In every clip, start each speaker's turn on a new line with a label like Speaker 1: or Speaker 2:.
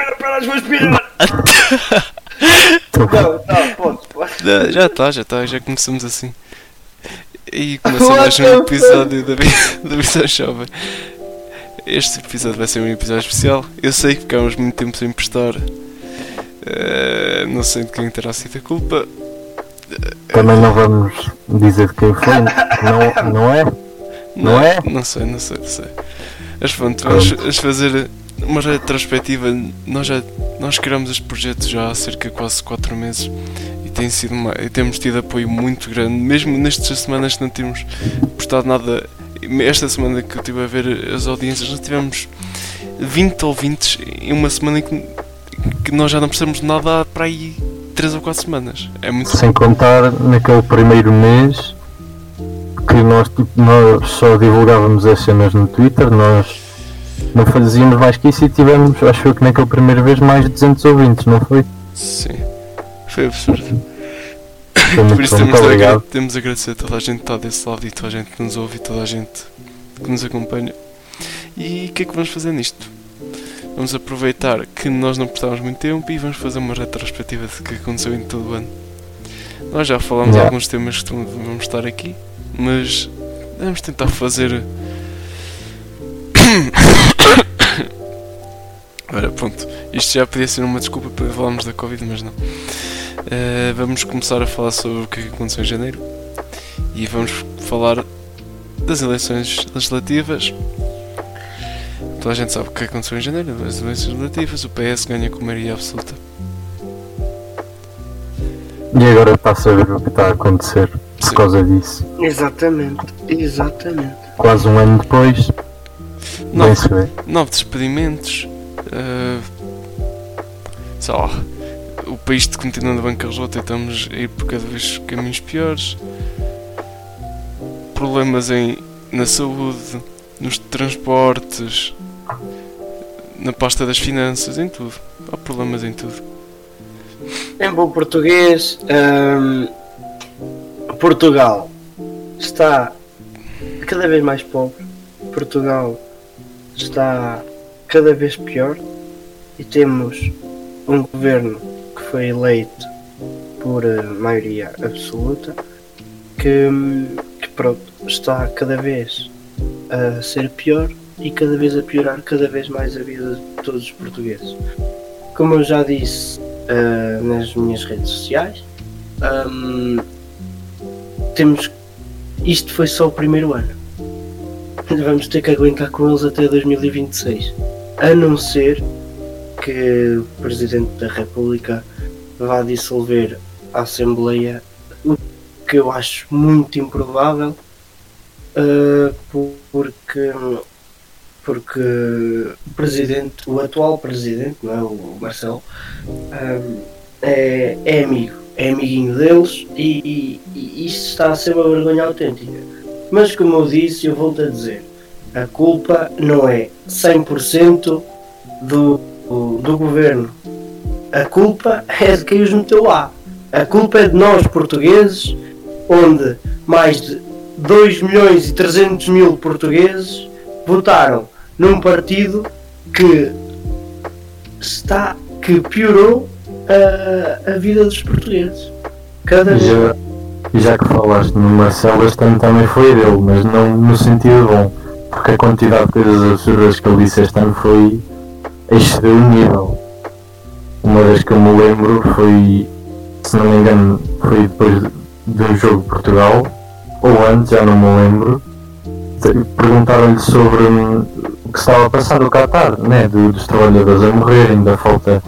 Speaker 1: espera, espera, vou espirrar. não, não, pode, pode.
Speaker 2: Já- está, já está, já começamos assim. E começa mais um episódio da, da Visão Jovem. Este episódio vai ser um episódio especial. Eu sei que ficámos muito tempo sem postar. Eh, não sei de quem terá sido a culpa.
Speaker 3: Também não vamos dizer de quem foi, não, não é? Não é?
Speaker 2: Não sei, não sei, não sei. Mas pronto, vamos fazer uma retrospectiva. Nós já nós criamos este projeto já há cerca de quase 4 meses e, tem sido uma, e temos tido apoio muito grande, mesmo nestas semanas que não temos postado nada. Esta semana que eu estive a ver as audiências, nós tivemos 20 ouvintes em uma semana em que, que nós já não precisamos de nada para aí 3 ou 4 semanas. É muito
Speaker 3: Sem contar naquele primeiro mês que nós, tipo, nós só divulgávamos as cenas no Twitter, nós não fazíamos mais que isso e tivemos, acho eu que naquele primeiro vez, mais de 200 ouvintes, não foi?
Speaker 2: Sim, foi absurdo.
Speaker 3: Foi
Speaker 2: Por isso
Speaker 3: bom,
Speaker 2: temos de, agra temos de agradecer a toda a gente que está desse lado e toda a gente que nos ouve e toda a gente que nos acompanha. E o que é que vamos fazer nisto? Vamos aproveitar que nós não postávamos muito tempo e vamos fazer uma retrospectiva de que aconteceu em todo o ano. Nós já falámos
Speaker 3: Yeah.
Speaker 2: alguns temas que vamos estar aqui, mas vamos tentar fazer. Ora, pronto. Isto já podia ser uma desculpa para falarmos da Covid, mas não. Eh, vamos começar a falar sobre o que aconteceu em janeiro e vamos falar das eleições legislativas. Toda a gente sabe o que aconteceu em janeiro, as eleições legislativas, o PS ganha com maioria absoluta.
Speaker 3: E agora está a ver o que está a acontecer por
Speaker 2: Sim.
Speaker 3: causa disso.
Speaker 1: Exatamente, exatamente.
Speaker 3: Quase um ano depois,
Speaker 2: Nove,
Speaker 3: vê.
Speaker 2: nove despedimentos, eh, sei lá, o país continua na bancarrota e estamos a ir por cada vez caminhos piores, problemas em, na saúde, nos transportes, na pasta das finanças, em tudo. Há problemas em tudo.
Speaker 1: Em bom português, hum, Portugal está cada vez mais pobre. Portugal está cada vez pior e temos um governo que foi eleito por eh, maioria absoluta que, que pronto, está cada vez a ser pior e cada vez a piorar cada vez mais a vida de todos os portugueses. Como eu já disse uh, nas minhas redes sociais. Um, temos. Isto foi só o primeiro ano. Vamos ter que aguentar com eles até 2026. A não ser que o Presidente da República vá dissolver a Assembleia, o que eu acho muito improvável, uh, porque, porque o Presidente, o atual Presidente, não é, o Marcelo, um, é, é amigo, é amiguinho deles e, e, e isto está a ser uma vergonha autêntica. Mas como eu disse, eu volto a dizer, a culpa não é 100% do, do, do governo. A culpa é de quem os meteu lá. A culpa é de nós portugueses, onde mais de 2 milhões e 300 mil portugueses votaram num partido que está que piorou a, a vida dos portugueses. Cada vez
Speaker 3: e já que falaste no Marcelo, este ano também foi dele, mas não no sentido bom, porque a quantidade de coisas absurdas que ele disse este ano foi excedeu o nível. Uma vez que eu me lembro foi, se não me engano, foi depois de um jogo de Portugal, ou antes, já não me lembro. Perguntaram-lhe sobre hum, o que estava a passar no Qatar, né? do- dos trabalhadores a morrerem, da falta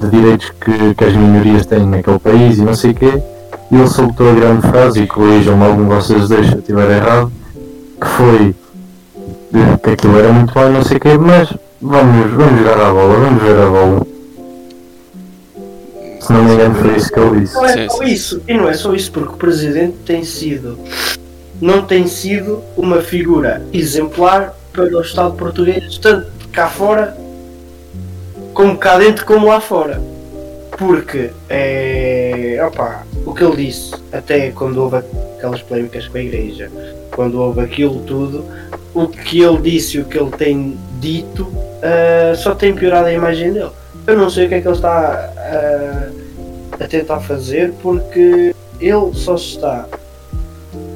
Speaker 3: de direitos que, que as minorias têm naquele país e não sei o quê. E ele soltou a grande frase, e corrijam-me algum de vocês dois se eu estiver errado, que foi que aquilo era muito bom e não sei o quê, mas vamos, vamos jogar a bola, vamos ver a bola. Se não me engano foi isso que ele disse.
Speaker 1: Não é só isso, e não é só isso, porque o presidente tem sido, não tem sido uma figura exemplar para o Estado português, tanto cá fora, como cá dentro, como lá fora. Porque, é, opa, o que ele disse, até quando houve aquelas polémicas com a igreja, quando houve aquilo tudo, o que ele disse e o que ele tem dito ah, só tem piorado a imagem dele. Eu não sei o que é que ele está a, a tentar fazer porque ele só está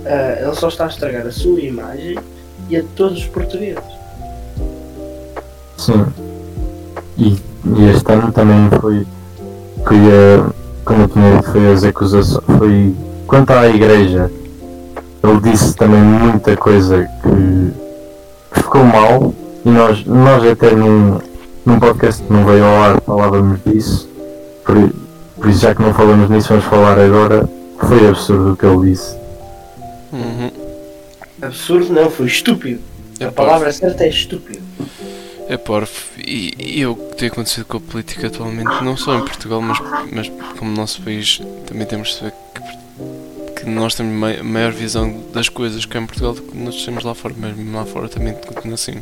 Speaker 1: a, ele só está a estragar a sua imagem e a todos os portugueses.
Speaker 3: Sim. E, e este ano também foi, foi a, como eu tinha dito, foi as acusações, foi quanto à igreja, ele disse também muita coisa que, que ficou mal e nós, nós até num, num podcast que não veio ao ar falávamos disso, por, por isso já que não falamos nisso vamos falar agora, foi absurdo o que ele disse.
Speaker 2: Uhum.
Speaker 1: Absurdo não, foi estúpido. A palavra certa é estúpido.
Speaker 2: É porf, e, e o que tem acontecido com a política atualmente, não só em Portugal, mas, mas como no nosso país, também temos de saber que, que nós temos mai- maior visão das coisas cá em Portugal do que nós temos lá fora, mas mesmo lá fora também continua assim.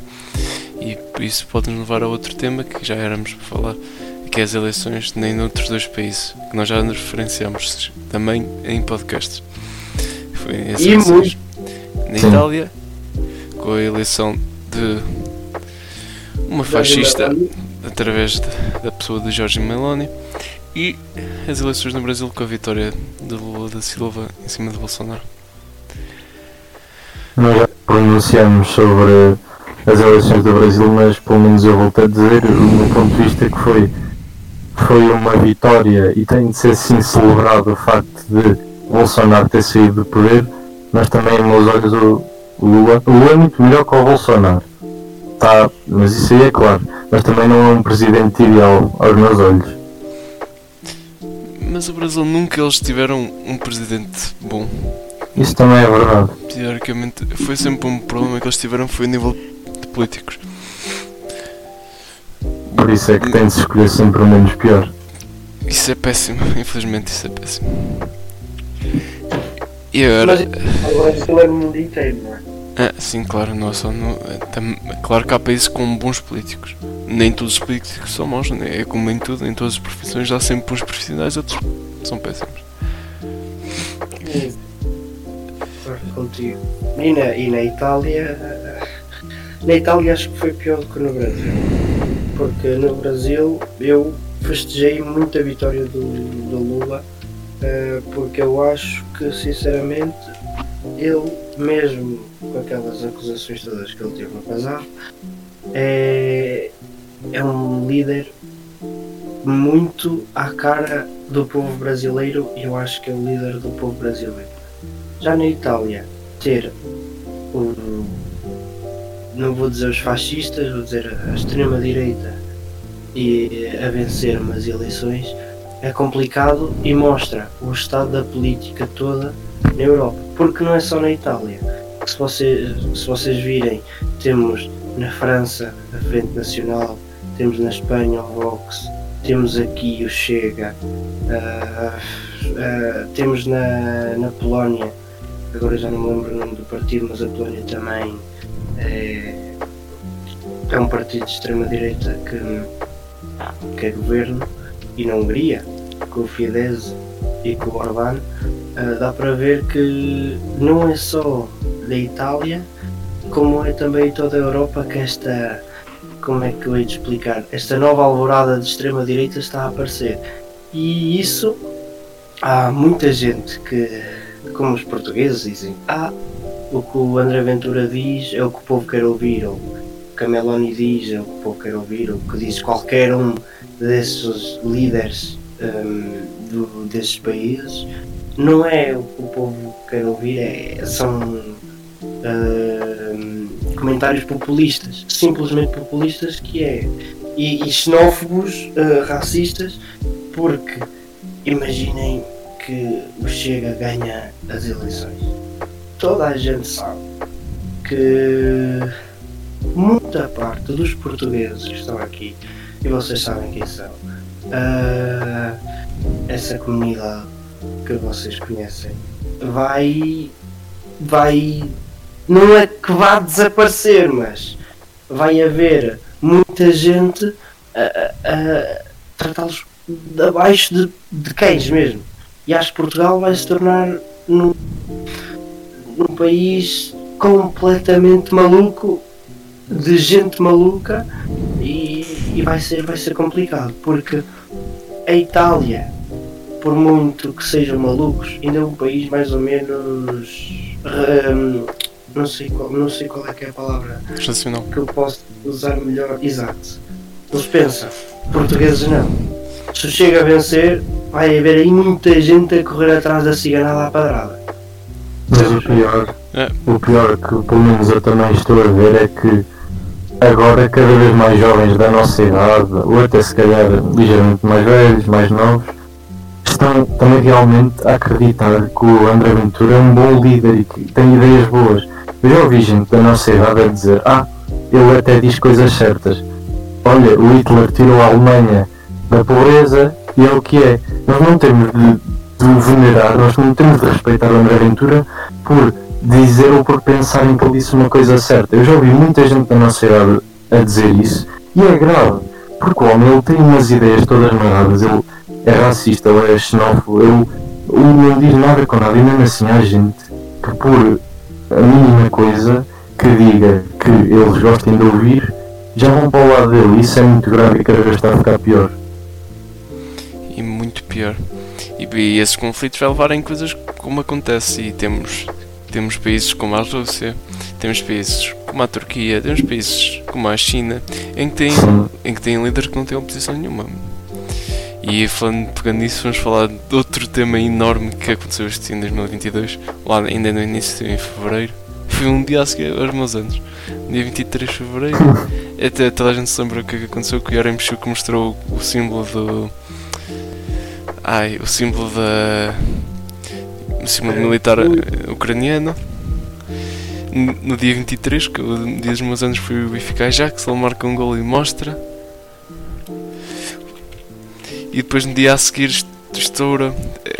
Speaker 2: E isso pode nos levar a outro tema que já éramos para falar, que é as eleições nem noutros dois países, que nós já nos referenciamos também em podcasts. Foi as
Speaker 1: E
Speaker 2: eleições na. Itália, com a eleição de uma fascista através de- da pessoa de Jorge Meloni e as eleições no Brasil com a vitória de Lula da Silva em cima de Bolsonaro.
Speaker 3: Nós já pronunciamos sobre as eleições do Brasil, mas pelo menos eu volto a dizer o meu ponto de vista que foi, foi uma vitória e tem de ser sim celebrado o facto de Bolsonaro ter saído do poder, mas também, em meus olhos, o Lula, o Lula é muito melhor que o Bolsonaro. Tá, mas isso aí é claro. Mas também não é um presidente ideal aos meus olhos.
Speaker 2: Mas o Brasil nunca eles tiveram um presidente bom.
Speaker 3: Isso também é verdade.
Speaker 2: Teoricamente foi sempre um problema que eles tiveram foi a nível de políticos.
Speaker 3: Por isso é que tem de se escolher sempre o menos pior.
Speaker 2: Isso é péssimo, infelizmente isso é péssimo. E agora.
Speaker 1: Mas agora aquilo é no mundo inteiro, não é?
Speaker 2: Ah, sim, claro, não só no, é, tam- claro que há países com bons políticos. Nem todos os políticos são maus, né? é como em tudo, em todas as profissões há sempre bons profissionais, outros são péssimos.
Speaker 1: E na, e na Itália. Na Itália acho que foi pior do que no Brasil. Porque no Brasil eu festejei muito a vitória do, do Lula. eh, Porque eu acho que sinceramente ele, mesmo com aquelas acusações todas que ele teve no passado, é, é um líder muito à cara do povo brasileiro e eu acho que é o líder do povo brasileiro. Já na Itália, ter o. Não vou dizer os fascistas, vou dizer a extrema-direita e a vencer umas eleições é complicado e mostra o estado da política toda na Europa. Porque não é só na Itália. Se, você, se vocês virem, temos na França a Frente Nacional, temos na Espanha o Vox, temos aqui o Chega, ah, ah, temos na, na Polónia agora já não me lembro o nome do partido, mas a Polónia também é, é um partido de extrema-direita que, que é governo, e na Hungria, com o Fidesz e com o Orbán, ah, dá para ver que não é só da Itália, como é também toda a Europa que esta, como é que eu hei de explicar, esta nova alvorada de extrema-direita está a aparecer. E isso há muita gente que como os portugueses dizem, ah, o que o André Ventura diz é o que o povo quer ouvir, ou o que a Meloni diz é o que o povo quer ouvir, ou o que diz qualquer um desses líderes hum, do- desses países, não é o que o povo quer ouvir, é, são hum, comentários populistas, simplesmente populistas que é, e, e xenófobos, eh, racistas, porque imaginem que o Chega ganha as eleições. Toda a gente sabe que muita parte dos portugueses que estão aqui, e vocês sabem quem são, ah, essa comunidade que vocês conhecem, vai. vai. não é que vá desaparecer, mas vai haver muita gente a, a- tratá-los abaixo de, de cães mesmo. E acho que Portugal vai se tornar num, num país completamente maluco, de gente maluca, e e vai, ser, vai ser complicado porque a Itália, por muito que sejam malucos, ainda é um país mais ou menos. hum, não, sei qual, não sei qual é que é a palavra
Speaker 2: Racional.
Speaker 1: que eu posso usar melhor. Exato. Eles pensam, portugueses não. Se chega a vencer, vai haver aí muita gente a correr atrás da ciganada à padrada.
Speaker 3: Mas o pior,
Speaker 2: É.
Speaker 3: o pior que pelo menos eu também estou a ver é que agora cada vez mais jovens da nossa idade, ou até se calhar ligeiramente mais velhos, mais novos, estão realmente a acreditar que o André Ventura é um bom líder e que tem ideias boas. Eu já ouvi gente da nossa idade a dizer, ah, ele até diz coisas certas. Olha, o Hitler tirou a Alemanha da pobreza e é o que é. Nós não temos de, de venerar, nós não temos de respeitar o André Ventura por dizer ou por pensarem que ele disse uma coisa certa. Eu já ouvi muita gente da nossa idade a dizer isso e é grave, porque o homem ele tem umas ideias todas marradas, ele é racista, ele é xenófobo, ele, ele não diz nada com nada e mesmo assim há gente que por a mínima coisa que diga que eles gostem de ouvir já vão para o lado dele. Isso é muito grave e cada vez está a ficar pior.
Speaker 2: E muito pior. E, e esses conflitos vai levar em coisas como acontece. E temos, temos países como a Rússia, temos países como a Turquia, temos países como a China, em que têm, em que têm líderes que não têm oposição nenhuma. E falando, pegando nisso, vamos falar de outro tema enorme que aconteceu este ano em 2022, lá ainda no início, em fevereiro. Foi um dia a seguir aos meus anos, dia 23 de fevereiro. Até toda a gente se lembra o que é que aconteceu, que o Yorem Chuk mostrou o símbolo do. Ai, o símbolo da. O símbolo militar eh, ucraniano. No dia 23, que é o dia dos meus anos, foi o Benfica Ajax, ele marca um gol e mostra. E depois no dia a seguir est- estoura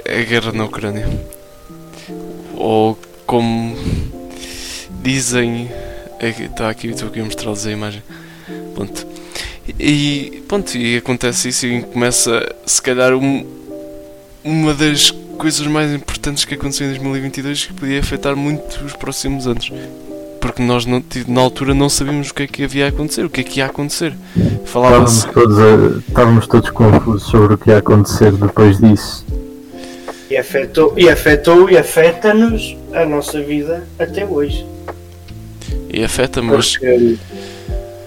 Speaker 2: a guerra na Ucrânia. Ou como dizem. Está aqui, estou aqui a mostrar-lhes a imagem. Pronto. E pronto, e acontece isso e começa se calhar um- uma das coisas mais importantes que aconteceu em 2022 que podia afetar muito os próximos anos. Porque nós não, na altura não sabíamos o que é que havia a acontecer, o que é que ia acontecer.
Speaker 3: Estávamos
Speaker 2: Falava-se.
Speaker 3: todos, a- estávamos todos confusos sobre o que ia acontecer depois disso.
Speaker 1: E afetou e, afetou, e afeta-nos a nossa vida até hoje.
Speaker 2: E afeta, mas.
Speaker 1: Porque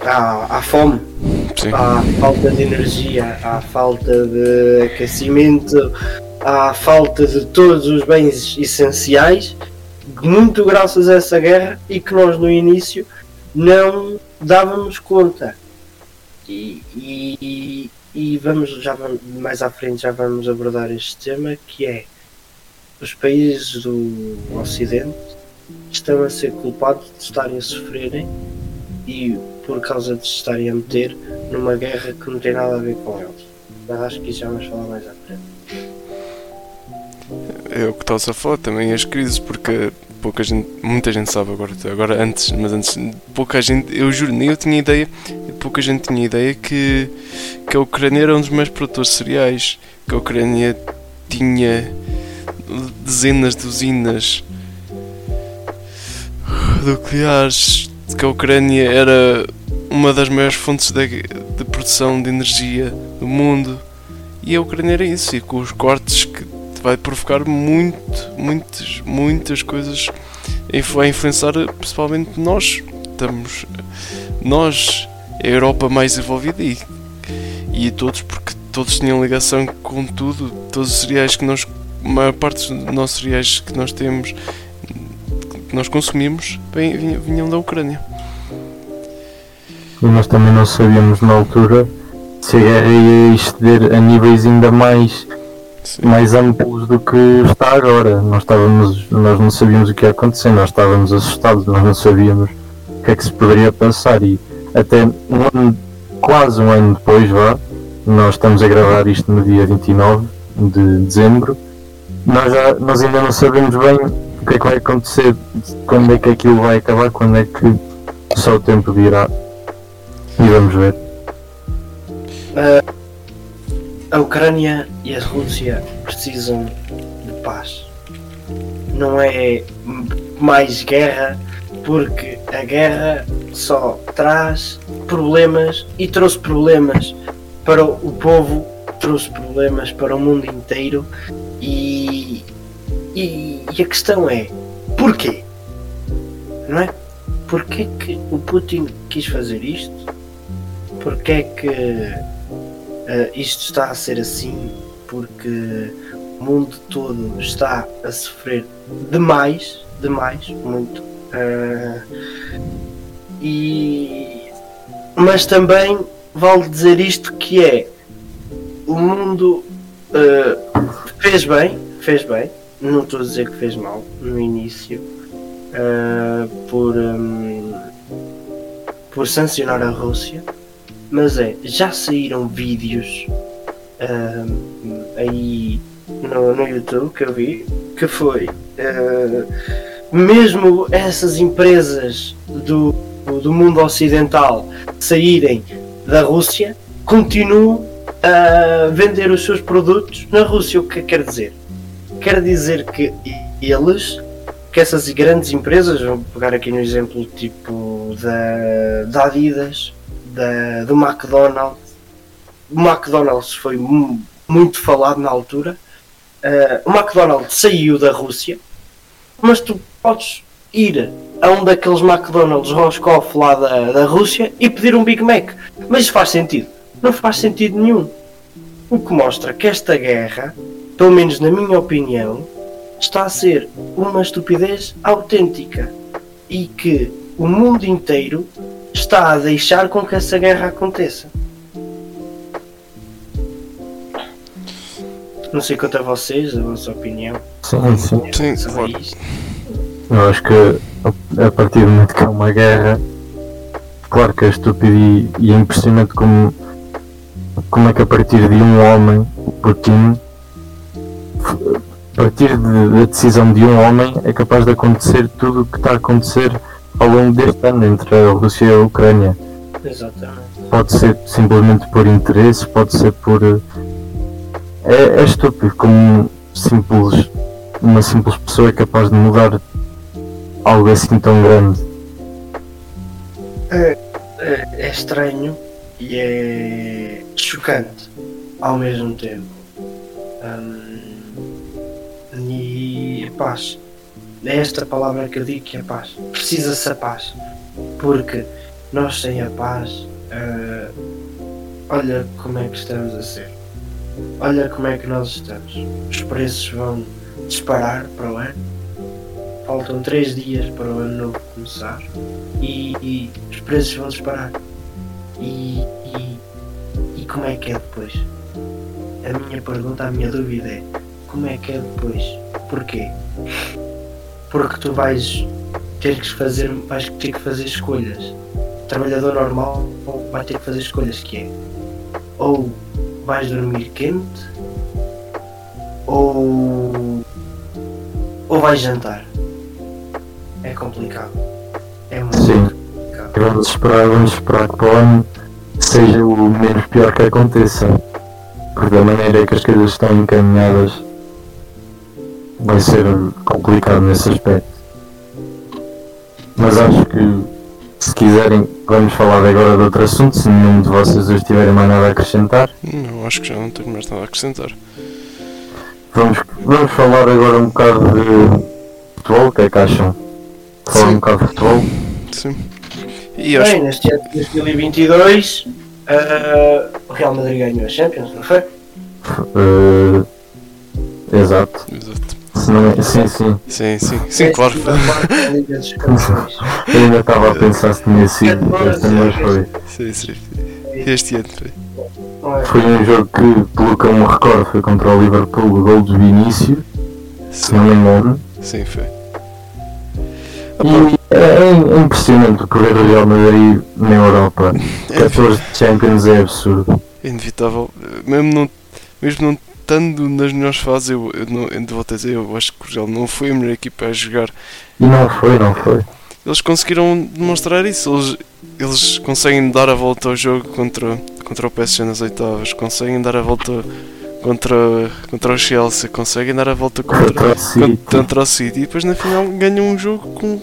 Speaker 1: há, há fome,
Speaker 2: Sim.
Speaker 1: há falta de energia, há falta de aquecimento, há falta de todos os bens essenciais, muito graças a essa guerra e que nós no início não dávamos conta. E, e, e vamos, já vamos, mais à frente já vamos abordar este tema que é os países do Ocidente estão a ser culpados de estarem a sofrerem e por causa de estarem a meter numa guerra que não tem nada a ver com eles. Mas acho que isso já vamos falar mais à frente.
Speaker 2: É o que estás a falar também, as crises, porque pouca gente, muita gente sabe agora, agora antes, mas antes, pouca gente, eu juro, nem eu tinha ideia, pouca gente tinha ideia que, que a Ucrânia era um dos maiores produtores de cereais, que a Ucrânia tinha dezenas de usinas nucleares, que a Ucrânia era uma das maiores fontes de, de produção de energia do mundo. E a Ucrânia era isso, e com os cortes que vai provocar muito, muitas, muitas coisas vai influenciar principalmente nós. Estamos nós, a Europa mais desenvolvida e, e todos, porque todos tinham ligação com tudo, todos os cereais que nós, a maior parte dos nossos cereais que nós temos, que nós consumimos, vinham, da Ucrânia.
Speaker 3: E nós também não sabíamos na altura se a guerra ia exceder a níveis ainda mais,
Speaker 2: Sim.
Speaker 3: mais amplos do que está agora. Nós, estávamos, nós não sabíamos o que ia acontecer, nós estávamos assustados, nós não sabíamos o que é que se poderia passar. E até um ano, quase um ano depois, vá, nós estamos a gravar isto no dia 29 de dezembro, nós, já, nós ainda não sabemos bem o que é que vai acontecer, quando é que aquilo vai acabar, quando é que só o tempo dirá. E vamos ver.
Speaker 1: A Ucrânia e a Rússia precisam de paz. Não é mais guerra, porque a guerra só traz problemas e trouxe problemas para o povo, trouxe problemas para o mundo inteiro e, e, e a questão é porquê? Não é? Porquê que o Putin quis fazer isto? Porquê que uh, isto está a ser assim? Porque o mundo todo está a sofrer demais, demais, muito. Uh, e mas também vale dizer isto que é o mundo uh, fez bem, fez bem, não estou a dizer que fez mal no início uh, por, um, por sancionar a Rússia, mas é, já saíram vídeos uh, aí no, no YouTube que eu vi que foi mesmo essas empresas do do mundo ocidental saírem da Rússia, continuam a vender os seus produtos na Rússia. O que quer dizer? Quer dizer que eles, que essas grandes empresas, vamos pegar aqui no exemplo tipo da, da Adidas, da, do McDonald's, o McDonald's foi muito falado na altura. Uh, o McDonald's saiu da Rússia, mas tu podes ir a um daqueles McDonald's Roscoff lá da, da Rússia e pedir um Big Mac. Mas isso faz sentido? Não faz sentido nenhum. O que mostra que esta guerra, pelo menos na minha opinião, está a ser uma estupidez autêntica e que o mundo inteiro está a deixar com que essa guerra aconteça. Não sei quanto a vocês, a vossa opinião.
Speaker 3: Sim, sim.
Speaker 2: Sim, claro.
Speaker 3: Eu acho que a partir do momento que é uma guerra, claro que é estúpido e, e é impressionante como, como é que a partir de um homem, o Putin, a partir de, da decisão de um homem é capaz de acontecer tudo o que está a acontecer ao longo deste ano entre a Rússia e a Ucrânia.
Speaker 1: Exatamente.
Speaker 3: Pode ser simplesmente por interesses, pode ser por. É, é estúpido como simples, uma simples pessoa é capaz de mudar algo assim tão grande.
Speaker 1: É, é, é estranho e é chocante ao mesmo tempo. Hum, e paz. É esta palavra que eu digo que é paz. Precisa-se a paz. Porque nós sem a paz, uh, olha como é que estamos a ser. Olha como é que nós estamos. Os preços vão disparar para o ano faltam 3 dias para o ano novo começar e, e os preços vão disparar. E, e, e como é que é depois? A minha pergunta, a minha dúvida é como é que é depois? Porquê? Porque tu vais ter que fazer, vais ter que fazer escolhas. O trabalhador normal vai ter que fazer escolhas que é ou vais dormir quente ou ou vais jantar é complicado. É muito
Speaker 3: Sim.
Speaker 1: complicado.
Speaker 3: Vamos esperar, vamos esperar que para o ano seja o menos pior que aconteça. Porque da maneira que as coisas estão encaminhadas vai ser complicado nesse aspecto. Mas acho que se quiserem vamos falar agora de outro assunto, se nenhum de vocês hoje tiverem mais nada a acrescentar.
Speaker 2: Não, acho que já não tenho mais nada a acrescentar.
Speaker 3: Vamos, vamos falar agora um bocado de futebol, o que é que acham? Falar um bocado de futebol.
Speaker 2: Sim. E acho
Speaker 1: Bem, neste ano de 2022, ah, o Real Madrid ganhou a Champions, não foi?
Speaker 3: Eh, exato.
Speaker 2: Exato.
Speaker 3: Não é- sim, sim.
Speaker 2: Sim, sim, sim, claro.
Speaker 3: Eu ainda estava a pensar se tinha sido este ano, mas foi.
Speaker 2: Sim, sim. Este ano foi.
Speaker 1: Não é?
Speaker 3: Foi um jogo que, pelo que eu me recordo, foi contra o Liverpool, o gol do Vinícius, se não me engano.
Speaker 2: Sim, foi.
Speaker 3: E é, é impressionante o correr do Real Madrid na Europa. 14 Champions é absurdo.
Speaker 2: É inevitável. Mesmo não, mesmo não estando nas melhores fases, eu, eu, não, eu vou te dizer, eu acho que o Real não foi a melhor equipa a jogar.
Speaker 3: Não foi, não foi.
Speaker 2: Eles conseguiram demonstrar isso. Eles, eles conseguem dar a volta ao jogo contra, contra o PSG nas oitavas, conseguem dar a volta contra, contra o Chelsea, conseguem dar a volta contra,
Speaker 3: Contra o City.
Speaker 2: contra o City e depois na final ganham um jogo com,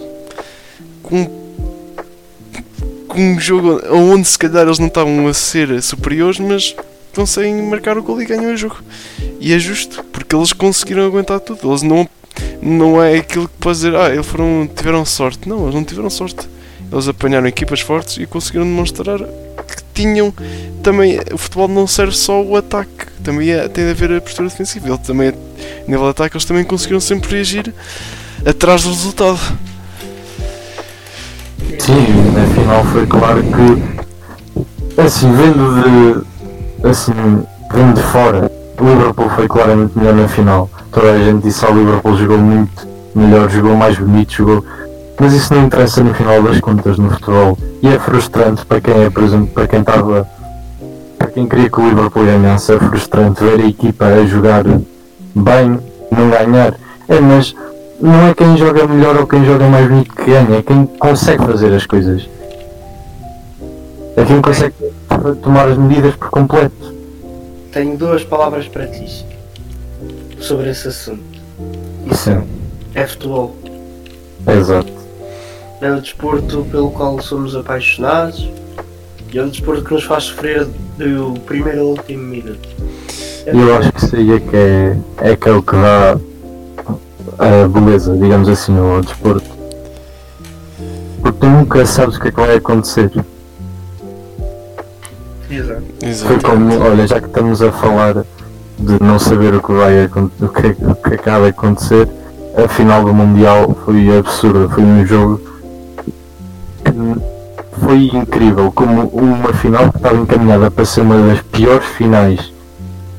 Speaker 2: com com um jogo onde se calhar eles não estavam a ser superiores, mas conseguem marcar o gol e ganham o jogo. E é justo, porque eles conseguiram aguentar tudo. Eles não, não é aquilo que pode dizer, ah, eles foram, tiveram sorte. Não, eles não tiveram sorte. Eles apanharam equipas fortes e conseguiram demonstrar que tinham também. O futebol não serve só o ataque, também é, tem de haver a postura defensiva. Ele também, a nível de ataque, eles também conseguiram sempre reagir atrás do resultado.
Speaker 3: Sim, na final foi claro que, assim, vendo de, assim, vendo de fora, o Liverpool foi claramente melhor na final. Toda a gente disse que o Liverpool jogou muito melhor, jogou mais bonito, jogou. Mas isso não interessa no final das contas no futebol. E é frustrante para quem é, por exemplo, para quem estava. Para quem queria que o Liverpool ganhasse, é frustrante ver a equipa a jogar bem, não ganhar. É, mas não é quem joga melhor ou quem joga mais bonito que ganha, é quem consegue fazer as coisas. É quem consegue tomar as medidas por completo.
Speaker 1: Tenho duas palavras para ti sobre esse assunto. Isso
Speaker 3: Sim.
Speaker 1: é futebol.
Speaker 3: Exato.
Speaker 1: É o desporto pelo qual somos apaixonados e é o desporto que nos faz sofrer do primeiro ao último minuto. É
Speaker 3: E eu acho que aí é que é, é que é o que dá a beleza, digamos assim, ao desporto. Porque tu nunca sabes o que é que vai acontecer. Foi como, olha, já que estamos a falar de não saber o que vai o que, o que acaba de acontecer, a final do Mundial foi absurda, foi um jogo que foi incrível, como uma final que estava encaminhada para ser uma das piores finais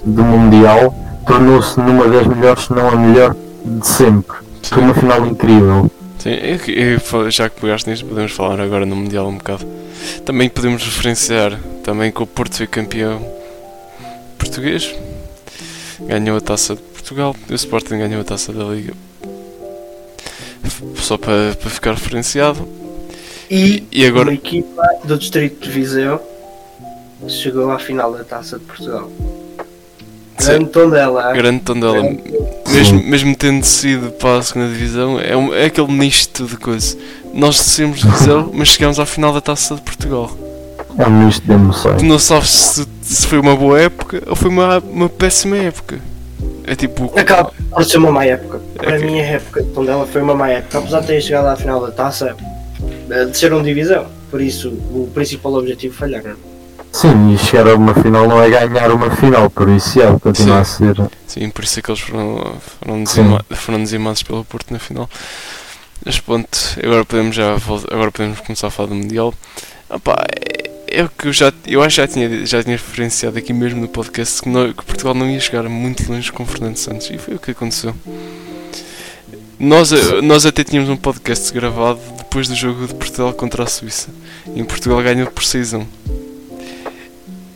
Speaker 3: do Mundial, tornou-se numa das melhores, se não a melhor de sempre. Foi uma final incrível.
Speaker 2: Sim, eu- eu- já que pegaste nisto, podemos falar agora no Mundial um bocado. Também podemos referenciar também que o Porto foi campeão português, ganhou a taça de Portugal e o Sporting ganhou a taça da Liga. Só para, para ficar referenciado.
Speaker 1: E,
Speaker 2: E agora-
Speaker 1: uma equipa do Distrito de Viseu chegou à final da Taça de Portugal. Grande Tondela.
Speaker 2: Grande Tondela, mesmo, mesmo tendo sido para a segunda divisão, é, um- é aquele misto de coisa. Nós descemos de Viseu, mas chegamos à final da taça de Portugal.
Speaker 3: É um misto de emoções.
Speaker 2: Tu não sabes se, se foi uma boa época ou foi uma, uma péssima época. É tipo.
Speaker 1: Acaba por ser uma má época. Para
Speaker 2: Ok.
Speaker 1: mim a época de Tondela foi uma má época. Apesar de ter chegado à final da taça, eh, desceram divisão. Por isso o principal objetivo falharam.
Speaker 3: Sim, e chegar a uma final não é ganhar uma final, por isso é, continua a ser.
Speaker 2: Sim, por isso é que eles foram, foram,
Speaker 3: Sim.
Speaker 2: dizima, foram dizimados pelo Porto na final. Mas pronto, agora podemos já agora podemos começar a falar do Mundial. Pá, é, é o que eu já eu acho que já tinha, já tinha referenciado aqui mesmo no podcast que, não- que Portugal não ia chegar muito longe com Fernando Santos e foi o que aconteceu. Nós, eh, nós até tínhamos um podcast gravado depois do jogo de Portugal contra a Suíça. E em Portugal ganhou por 6-1.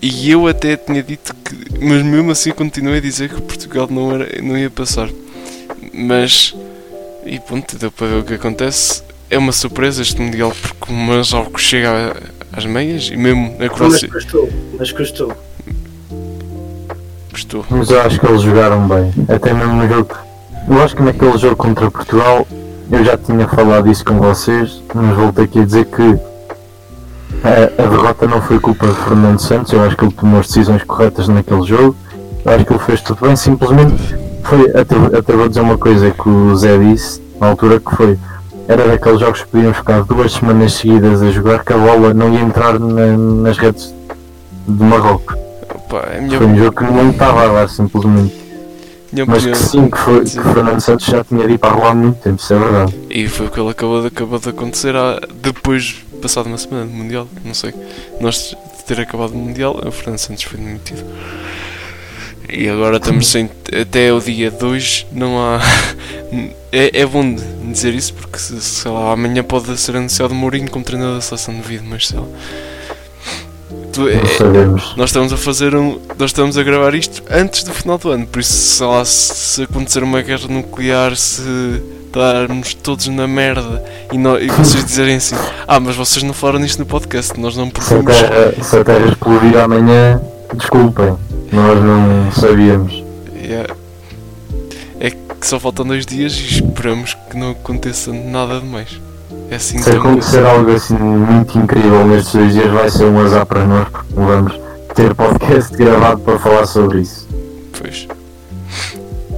Speaker 2: E eu até tinha dito que. Mas mesmo assim continuei a dizer que Portugal não, era, não ia passar. Mas. E pronto, deu para ver o que acontece. É uma surpresa este Mundial porque o Marrocos chega a- às meias e mesmo a
Speaker 1: Mas
Speaker 2: Croácia
Speaker 1: custou. Mas custou.
Speaker 2: gostou.
Speaker 3: Mas eu acho que eles jogaram bem. Até mesmo no jogo. Eu acho que naquele jogo contra Portugal eu já tinha falado isso com vocês, mas volto aqui a dizer que a, a derrota não foi culpa de Fernando Santos, eu acho que ele tomou as decisões corretas naquele jogo, eu acho que ele fez tudo bem, simplesmente foi, até, vou dizer uma coisa que o Zé disse na altura que foi, era daqueles jogos que podiam ficar duas semanas seguidas a jogar que a bola não ia entrar na- nas redes de Marrocos.
Speaker 2: Opa, é a
Speaker 3: Foi um jogo que não estava a dar simplesmente.
Speaker 2: minha
Speaker 3: Mas que
Speaker 2: opinião.
Speaker 3: sim, que, foi, que Fernando Santos já tinha ido para lá há muito tempo, isso é verdade.
Speaker 2: E foi o que ele acabou de, acabou de acontecer há, depois, passado uma semana do Mundial. Não sei. Nós de ter acabado o Mundial, o Fernando Santos foi demitido. E agora estamos sem. Até o dia 2 não há. É, é bom dizer isso porque, se- sei lá, amanhã pode ser anunciado Mourinho como treinador da seleção de vida, mas sei lá. Tu- é- nós estamos a fazer um. Nós estamos a gravar isto antes do final do ano, por isso sei lá se, se acontecer uma guerra nuclear, se estarmos todos na merda e, nó- e vocês dizerem assim, ah, mas vocês não falaram nisto no podcast, nós não
Speaker 3: Se a terra, se a terra explodir amanhã, desculpem, nós não sabíamos.
Speaker 2: Yeah. É que só faltam dois dias e esperamos que não aconteça nada de mais. É assim
Speaker 3: Se acontecer algo assim muito incrível nestes dois dias, vai ser um azar para nós, porque não vamos ter podcast gravado para falar sobre isso.
Speaker 2: Pois.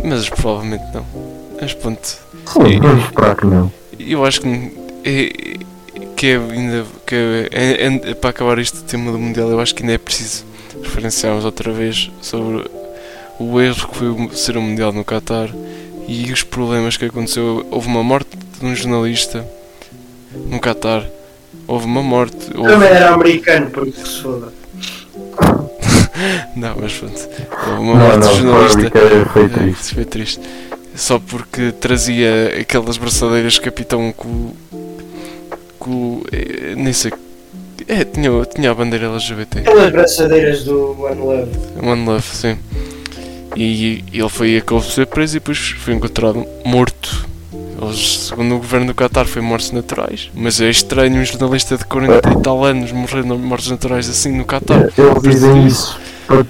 Speaker 2: Mas provavelmente não. Mas pronto.
Speaker 3: Sim, vamos esperar que não.
Speaker 2: Eu acho que é, que é ainda que é, é- é- para acabar este tema do Mundial, eu acho que ainda é preciso referenciarmos outra vez sobre o erro que foi o- ser o Mundial no Qatar e os problemas que aconteceu. Houve uma morte de um jornalista no Qatar. Houve uma morte. houve-
Speaker 1: Também era americano, por isso que se foda.
Speaker 2: Não, mas pronto. Houve uma
Speaker 3: Não,
Speaker 2: morte de
Speaker 3: não,
Speaker 2: jornalista.
Speaker 3: foi, foi
Speaker 2: É,
Speaker 3: triste.
Speaker 2: Foi triste. Só porque trazia aquelas braçadeiras de capitão com. com. eh, nem sei. É, tinha, tinha a bandeira LGBT.
Speaker 1: Aquelas braçadeiras do One Love.
Speaker 2: One Love, sim. E ele foi acabou por ser preso e depois foi encontrado morto. Eles, segundo o governo do Qatar, foi mortes naturais. Mas é estranho um jornalista de 40 e tal anos morrer mortes naturais assim no Qatar.
Speaker 3: Eles dizem isso para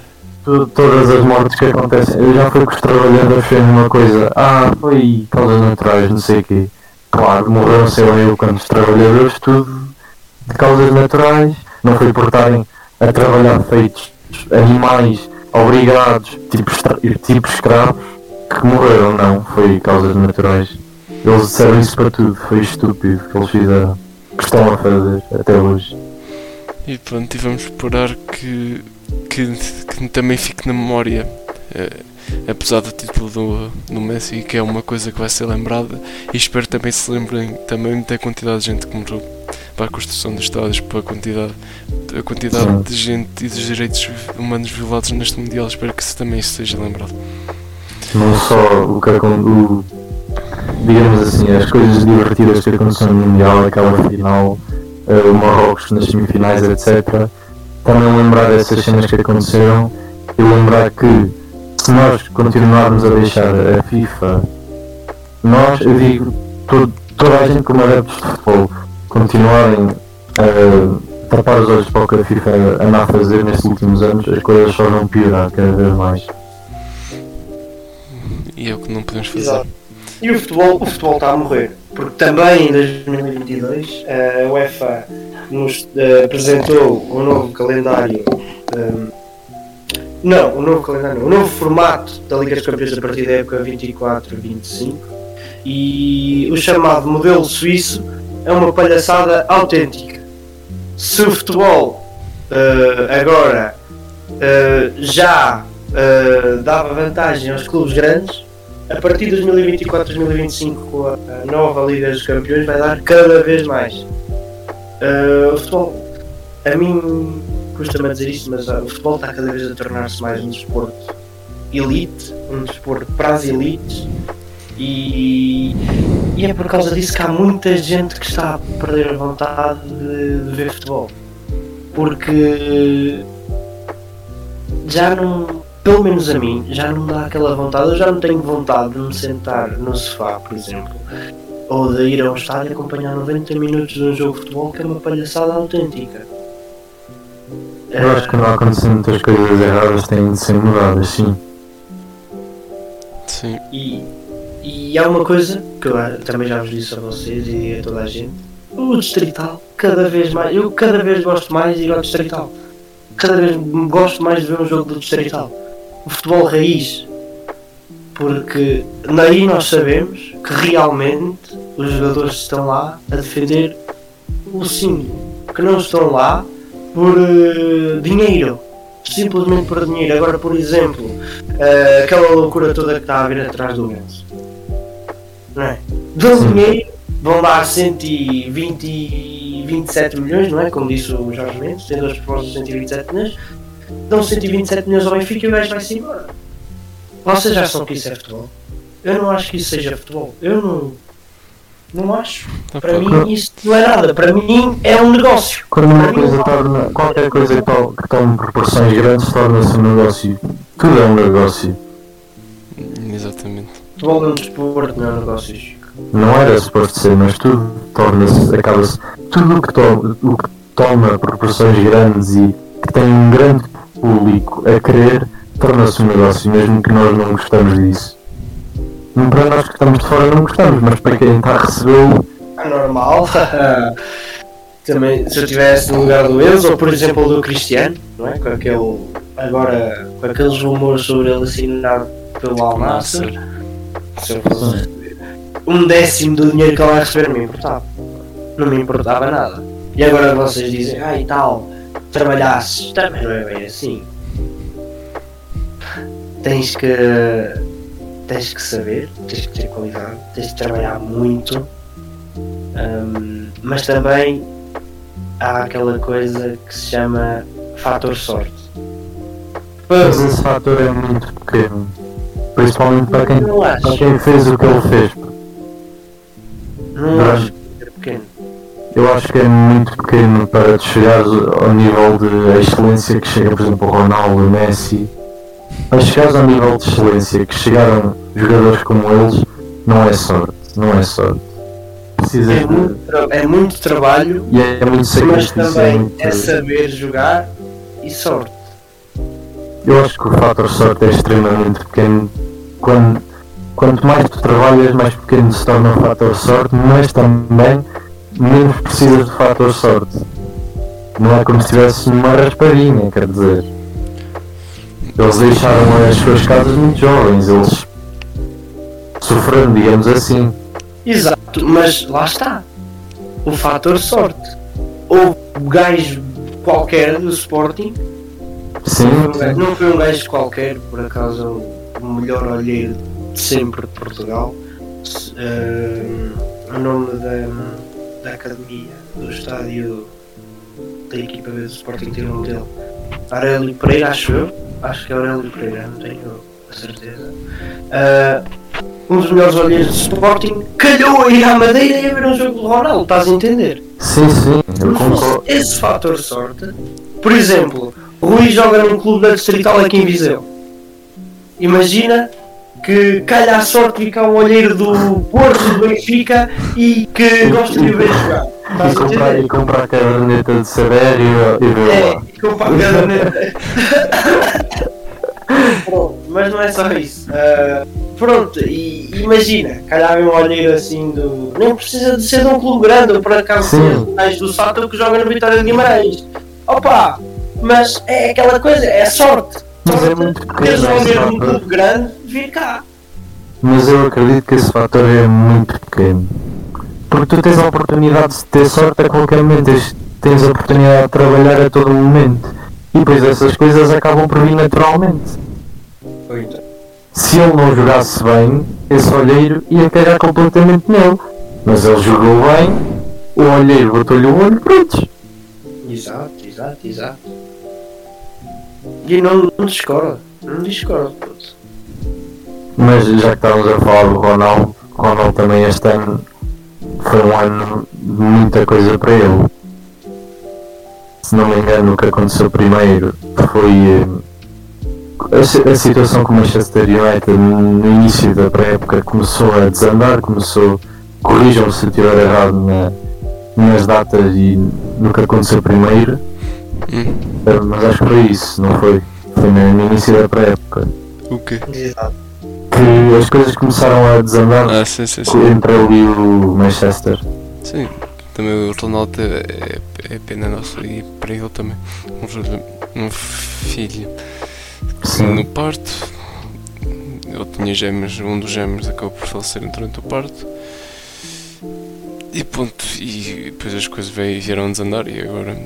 Speaker 3: todas as mortes que acontecem. Eu já fui com os trabalhadores foi uma coisa. Ah, foi causas naturais, não sei o quê. Claro, morreram sei lá eu quantos trabalhadores, tudo de causas naturais. Não foi por estarem a trabalhar feitos animais obrigados, tipo, tipo escravos, que morreram, não. Foi causas naturais. Eles disseram isso para tudo, foi estúpido que eles fizeram. Que estão a fazer até hoje.
Speaker 2: E pronto, e vamos esperar que, que, que também fique na memória, eh, apesar do título do, do Messi, que é uma coisa que vai ser lembrada, e espero também se lembrem também da quantidade de gente que morreu para a construção dos estádios, para a quantidade, a quantidade de gente e dos direitos humanos violados neste Mundial, espero que isso também seja lembrado.
Speaker 3: não só o que acon- o, digamos assim, as coisas divertidas que aconteceram no Mundial, aquela final, eh, o Marrocos nas semifinais, etc. Também lembrar dessas cenas que aconteceram e lembrar que se nós continuarmos a deixar a FIFA, nós, eu digo, todo- toda a gente como adeptos de futebol, continuarem a tapar os olhos para o que a FIFA anda a fazer nestes últimos anos, as coisas só vão piorar cada vez mais.
Speaker 2: E é o que não podemos fazer.
Speaker 1: Exato. E o futebol, o futebol está a morrer. Porque também em 2022 a UEFA nos eh, apresentou o novo calendário. ehm, não, o novo calendário, o novo formato da Liga dos Campeões a partir da época 24-25 e o chamado modelo suíço é uma palhaçada autêntica. Se o futebol eh, agora eh, já eh, dava vantagem aos clubes grandes, a partir de 2024-2025 com a, a nova Liga dos Campeões vai dar cada vez mais. Uh, o futebol, a mim custa-me dizer isto, mas uh, o futebol está cada vez a tornar-se mais um desporto elite, um desporto para as elites e, e é por causa disso que há muita gente que está a perder a vontade de, de ver futebol. Porque já não, pelo menos a mim, já não dá aquela vontade. Eu já não tenho vontade de me sentar no sofá, por exemplo, ou de ir a um estádio e acompanhar 90 minutos de um jogo de futebol que é uma palhaçada autêntica.
Speaker 3: Eu acho que não acontecem muitas coisas erradas, têm de ser mudadas, sim.
Speaker 2: Sim,
Speaker 1: E, e há uma coisa que eu ah, também já vos disse a vocês e a toda a gente: o distrital, cada vez mais, eu cada vez gosto mais de ir ao distrital. Cada vez gosto mais de ver um jogo do distrital. O futebol raiz. Porque daí nós sabemos que realmente os jogadores estão lá a defender o símbolo. Que não estão lá por eh, dinheiro. Simplesmente por dinheiro. Agora, por exemplo, eh, aquela loucura toda que está a vir atrás do Mendes. Não é? Dão
Speaker 3: Sim.
Speaker 1: dinheiro, vão dar 120 e 27 milhões, não é? Como disse o Jorge Mendes, tem duas propostas de 127 milhões. Dão 127 milhões ao Benfica e o gajo vai-se embora. Vocês já acham que isso é futebol? Eu não acho que isso seja futebol. Eu não. Não acho. Para
Speaker 2: Opa,
Speaker 1: mim isso não é nada. Para mim é um negócio.
Speaker 3: Quando uma
Speaker 1: Para
Speaker 3: coisa torna, qualquer coisa que to- que tome proporções grandes torna-se um negócio. Tudo é um negócio.
Speaker 2: exatamente.
Speaker 1: Futebol é um desporto, não é um negócio. Chico.
Speaker 3: Não era suposto ser, mas tudo torna-se, acaba-se. Tudo o que, to, o que toma proporções grandes e tem um grande público a querer torna-se um negócio, mesmo que nós não gostamos disso. Para nós que estamos de fora não gostamos, mas para quem está a recebê-lo
Speaker 1: normal. Também, se eu estivesse no lugar do Enzo, ou por exemplo do Cristiano, não é? Com aquele, agora, com aqueles rumores sobre ele assinado pelo Al Nassr, se eu fosse um décimo do dinheiro que ele vai receber, não me importava. Não me importava nada. E agora vocês dizem, ah e tal, trabalhasses, também não é bem assim. Tens que. Tens que saber, tens que ter qualidade, tens que trabalhar muito, hum, mas também há aquela coisa que se chama fator sorte.
Speaker 3: Mas esse fator é muito pequeno. Principalmente para quem,
Speaker 1: acho.
Speaker 3: para quem fez o que ele fez.
Speaker 1: Não acho é pequeno.
Speaker 3: Eu acho que é muito pequeno para tu chegares ao nível de excelência que chega, por exemplo, o Ronaldo, o Messi. Para chegares ao nível de excelência que chegaram jogadores como eles, não é sorte. Não é sorte. Precisas
Speaker 1: É
Speaker 3: de.
Speaker 1: muito, é muito trabalho,
Speaker 3: E é muito
Speaker 1: mas
Speaker 3: sacrifício. é
Speaker 1: também
Speaker 3: muito-
Speaker 1: é saber jogar e sorte.
Speaker 3: Eu acho que o fator sorte é extremamente pequeno. Quando, quanto mais tu trabalhas, mais pequeno se torna o fator sorte, mas também menos precisas de fator sorte. Não é como se estivesse numa raspadinha, quer dizer. Eles deixaram as suas casas muito jovens, eles sofreram, digamos assim.
Speaker 1: Exato, mas lá está. O fator sorte. Ou o gajo qualquer do Sporting,
Speaker 3: Sim,
Speaker 1: não foi um gajo qualquer, por acaso o melhor olheiro de sempre de Portugal. Eh, o nome da, da academia, do estádio da equipa do Sporting tem nome dele. Aurélio Pereira, acho eu. Acho que é Aurélio Pereira, não tenho a certeza. Eh, um dos melhores olheiros de Sporting calhou a ir à Madeira e a ver um jogo do Ronaldo, estás a entender?
Speaker 3: sim, sim, eu concordo.
Speaker 1: esse fator sorte, por exemplo, Rui joga num clube da Distrital aqui em Viseu. Imagina que calha a sorte ficar um olheiro do Porto do Benfica e que gosta de ver jogar.
Speaker 3: E comprar, e comprar a caderneta de saber e, e ver
Speaker 1: É,
Speaker 3: lá.
Speaker 1: e com a caderneta. Pronto, mas não é só isso. Ah, pronto, e imagina, calhar um olheiro assim do. Nem precisa de ser de um clube grande, por acaso ser mais do Sato que joga no Vitória de Guimarães. Opa! Mas é aquela coisa, é sorte.
Speaker 3: Mas é muito
Speaker 1: de teres
Speaker 3: pequeno
Speaker 1: um
Speaker 3: esse
Speaker 1: olheiro de um clube grande vir cá.
Speaker 3: Mas eu acredito que esse fator é muito pequeno. Porque tu tens a oportunidade de ter sorte a qualquer momento, tens, tens a oportunidade de trabalhar a todo momento. E depois essas coisas acabam por vir naturalmente. Se ele não jogasse bem, esse olheiro ia cagar completamente nele. Mas ele jogou bem, o olheiro botou-lhe o olho, pronto.
Speaker 1: Exato, exato, exato. E não, não discordo, não discordo. puto.
Speaker 3: Mas já que estávamos a falar do Ronaldo, o Ronaldo também este ano foi um ano de muita coisa para ele. Se não me engano, o que aconteceu primeiro foi eh, a, a situação com o Manchester United no início da pré-época começou a desandar, começou, corrijam-me se eu estiver errado na- nas datas e no que aconteceu primeiro,
Speaker 2: Hum,
Speaker 3: mas acho que foi isso, não foi? Foi no, no início da pré-época.
Speaker 2: o quê?
Speaker 1: Exato.
Speaker 3: Que as coisas começaram a desandar
Speaker 2: Ah, sim, sim, sim.
Speaker 3: entre ele e o Manchester.
Speaker 2: Sim, também o Ronaldo é, é pena nossa e para ele também. Um, filho-
Speaker 3: Sim.
Speaker 2: no parto. Ele tinha gêmeos, um dos gêmeos acabou por falecer durante o parto. E ponto, e depois as coisas vieram a desandar e agora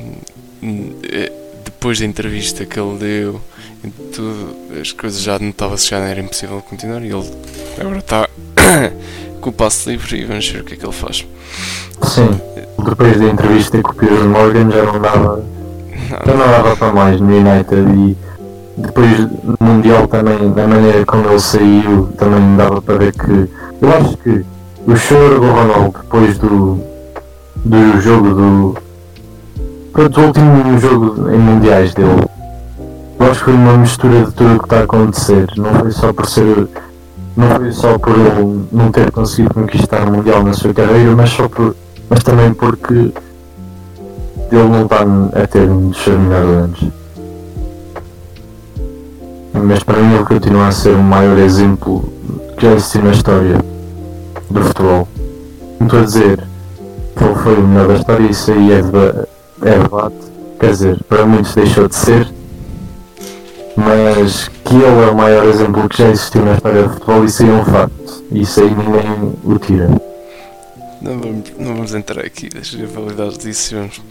Speaker 2: hum, é, depois da entrevista que ele deu tudo, as coisas já notava-se já não era impossível continuar e ele agora está com o passo livre e vamos ver o que é que ele faz.
Speaker 3: Sim. Depois da entrevista com o Piers Morgan já não dava, já não dava para mais no United e depois no Mundial também, da maneira como ele saiu, também dava para ver que eu acho que o choro do Ronaldo depois do, do jogo do. Pronto, o último jogo em mundiais dele. Eu acho que foi uma mistura de tudo o que está a acontecer. Não foi só por ser. Não foi só por ele não ter conseguido conquistar o Mundial na sua carreira, mas só por. Mas também porque ele não está a ter um dos seus melhores anos. Mas para mim ele continua a ser o maior exemplo que já existiu na história do futebol. Não estou a dizer foi o melhor da história, isso aí é, deba é debate. Quer dizer, para muitos deixou de ser, mas que ele é o maior exemplo que já existiu na história do futebol, isso aí é um facto. Isso aí ninguém o tira.
Speaker 2: Não vamos, não vamos entrar aqui das rivalidades disso. Vamos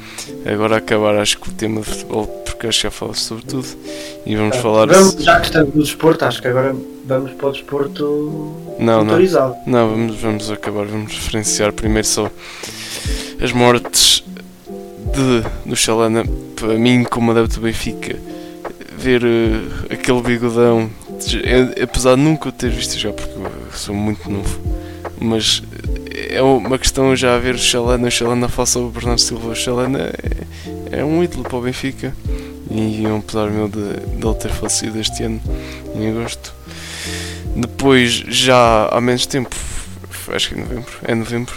Speaker 2: agora acabar, acho que o tema de futebol, porque acho que já falas sobre tudo. E vamos
Speaker 1: Ah,
Speaker 2: falar.
Speaker 1: vamos, já que estamos no desporto, acho que agora vamos para o desporto
Speaker 2: Não, não.
Speaker 1: autorizado.
Speaker 2: Não, vamos, vamos acabar, vamos referenciar primeiro só as mortes de, do Chalana. Para mim, como adepto do Benfica, ver eh, aquele bigodão, eh, apesar de nunca o ter visto já, porque sou muito novo, mas é uma questão já a ver o Chalana, o Chalana face ao Bernardo Silva. O Chalana é, é um ídolo para o Benfica e é um pesar meu de, de ele ter falecido este ano, em agosto. Depois, já há menos tempo, acho que é novembro, é novembro,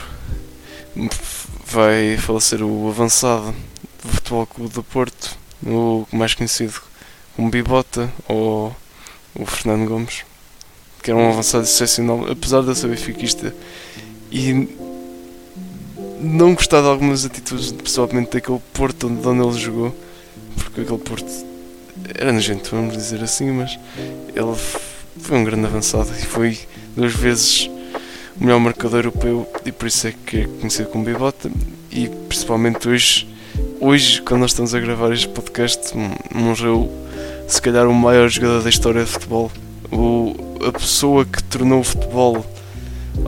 Speaker 2: vai falecer o avançado do Futebol Clube do Porto, o mais conhecido como Bibota, ou o Fernando Gomes, que era um avançado excepcional, apesar de eu ser benfiquista e não gostar de algumas atitudes, principalmente daquele Porto onde, onde ele jogou, porque aquele Porto era nojento, vamos dizer assim, mas ele foi um grande avançado e foi duas vezes o melhor marcador europeu e por isso é que é conhecido como Bibota e principalmente hoje, hoje quando nós estamos a gravar este podcast, morreu se calhar o maior jogador da história de futebol, o, a pessoa que tornou o futebol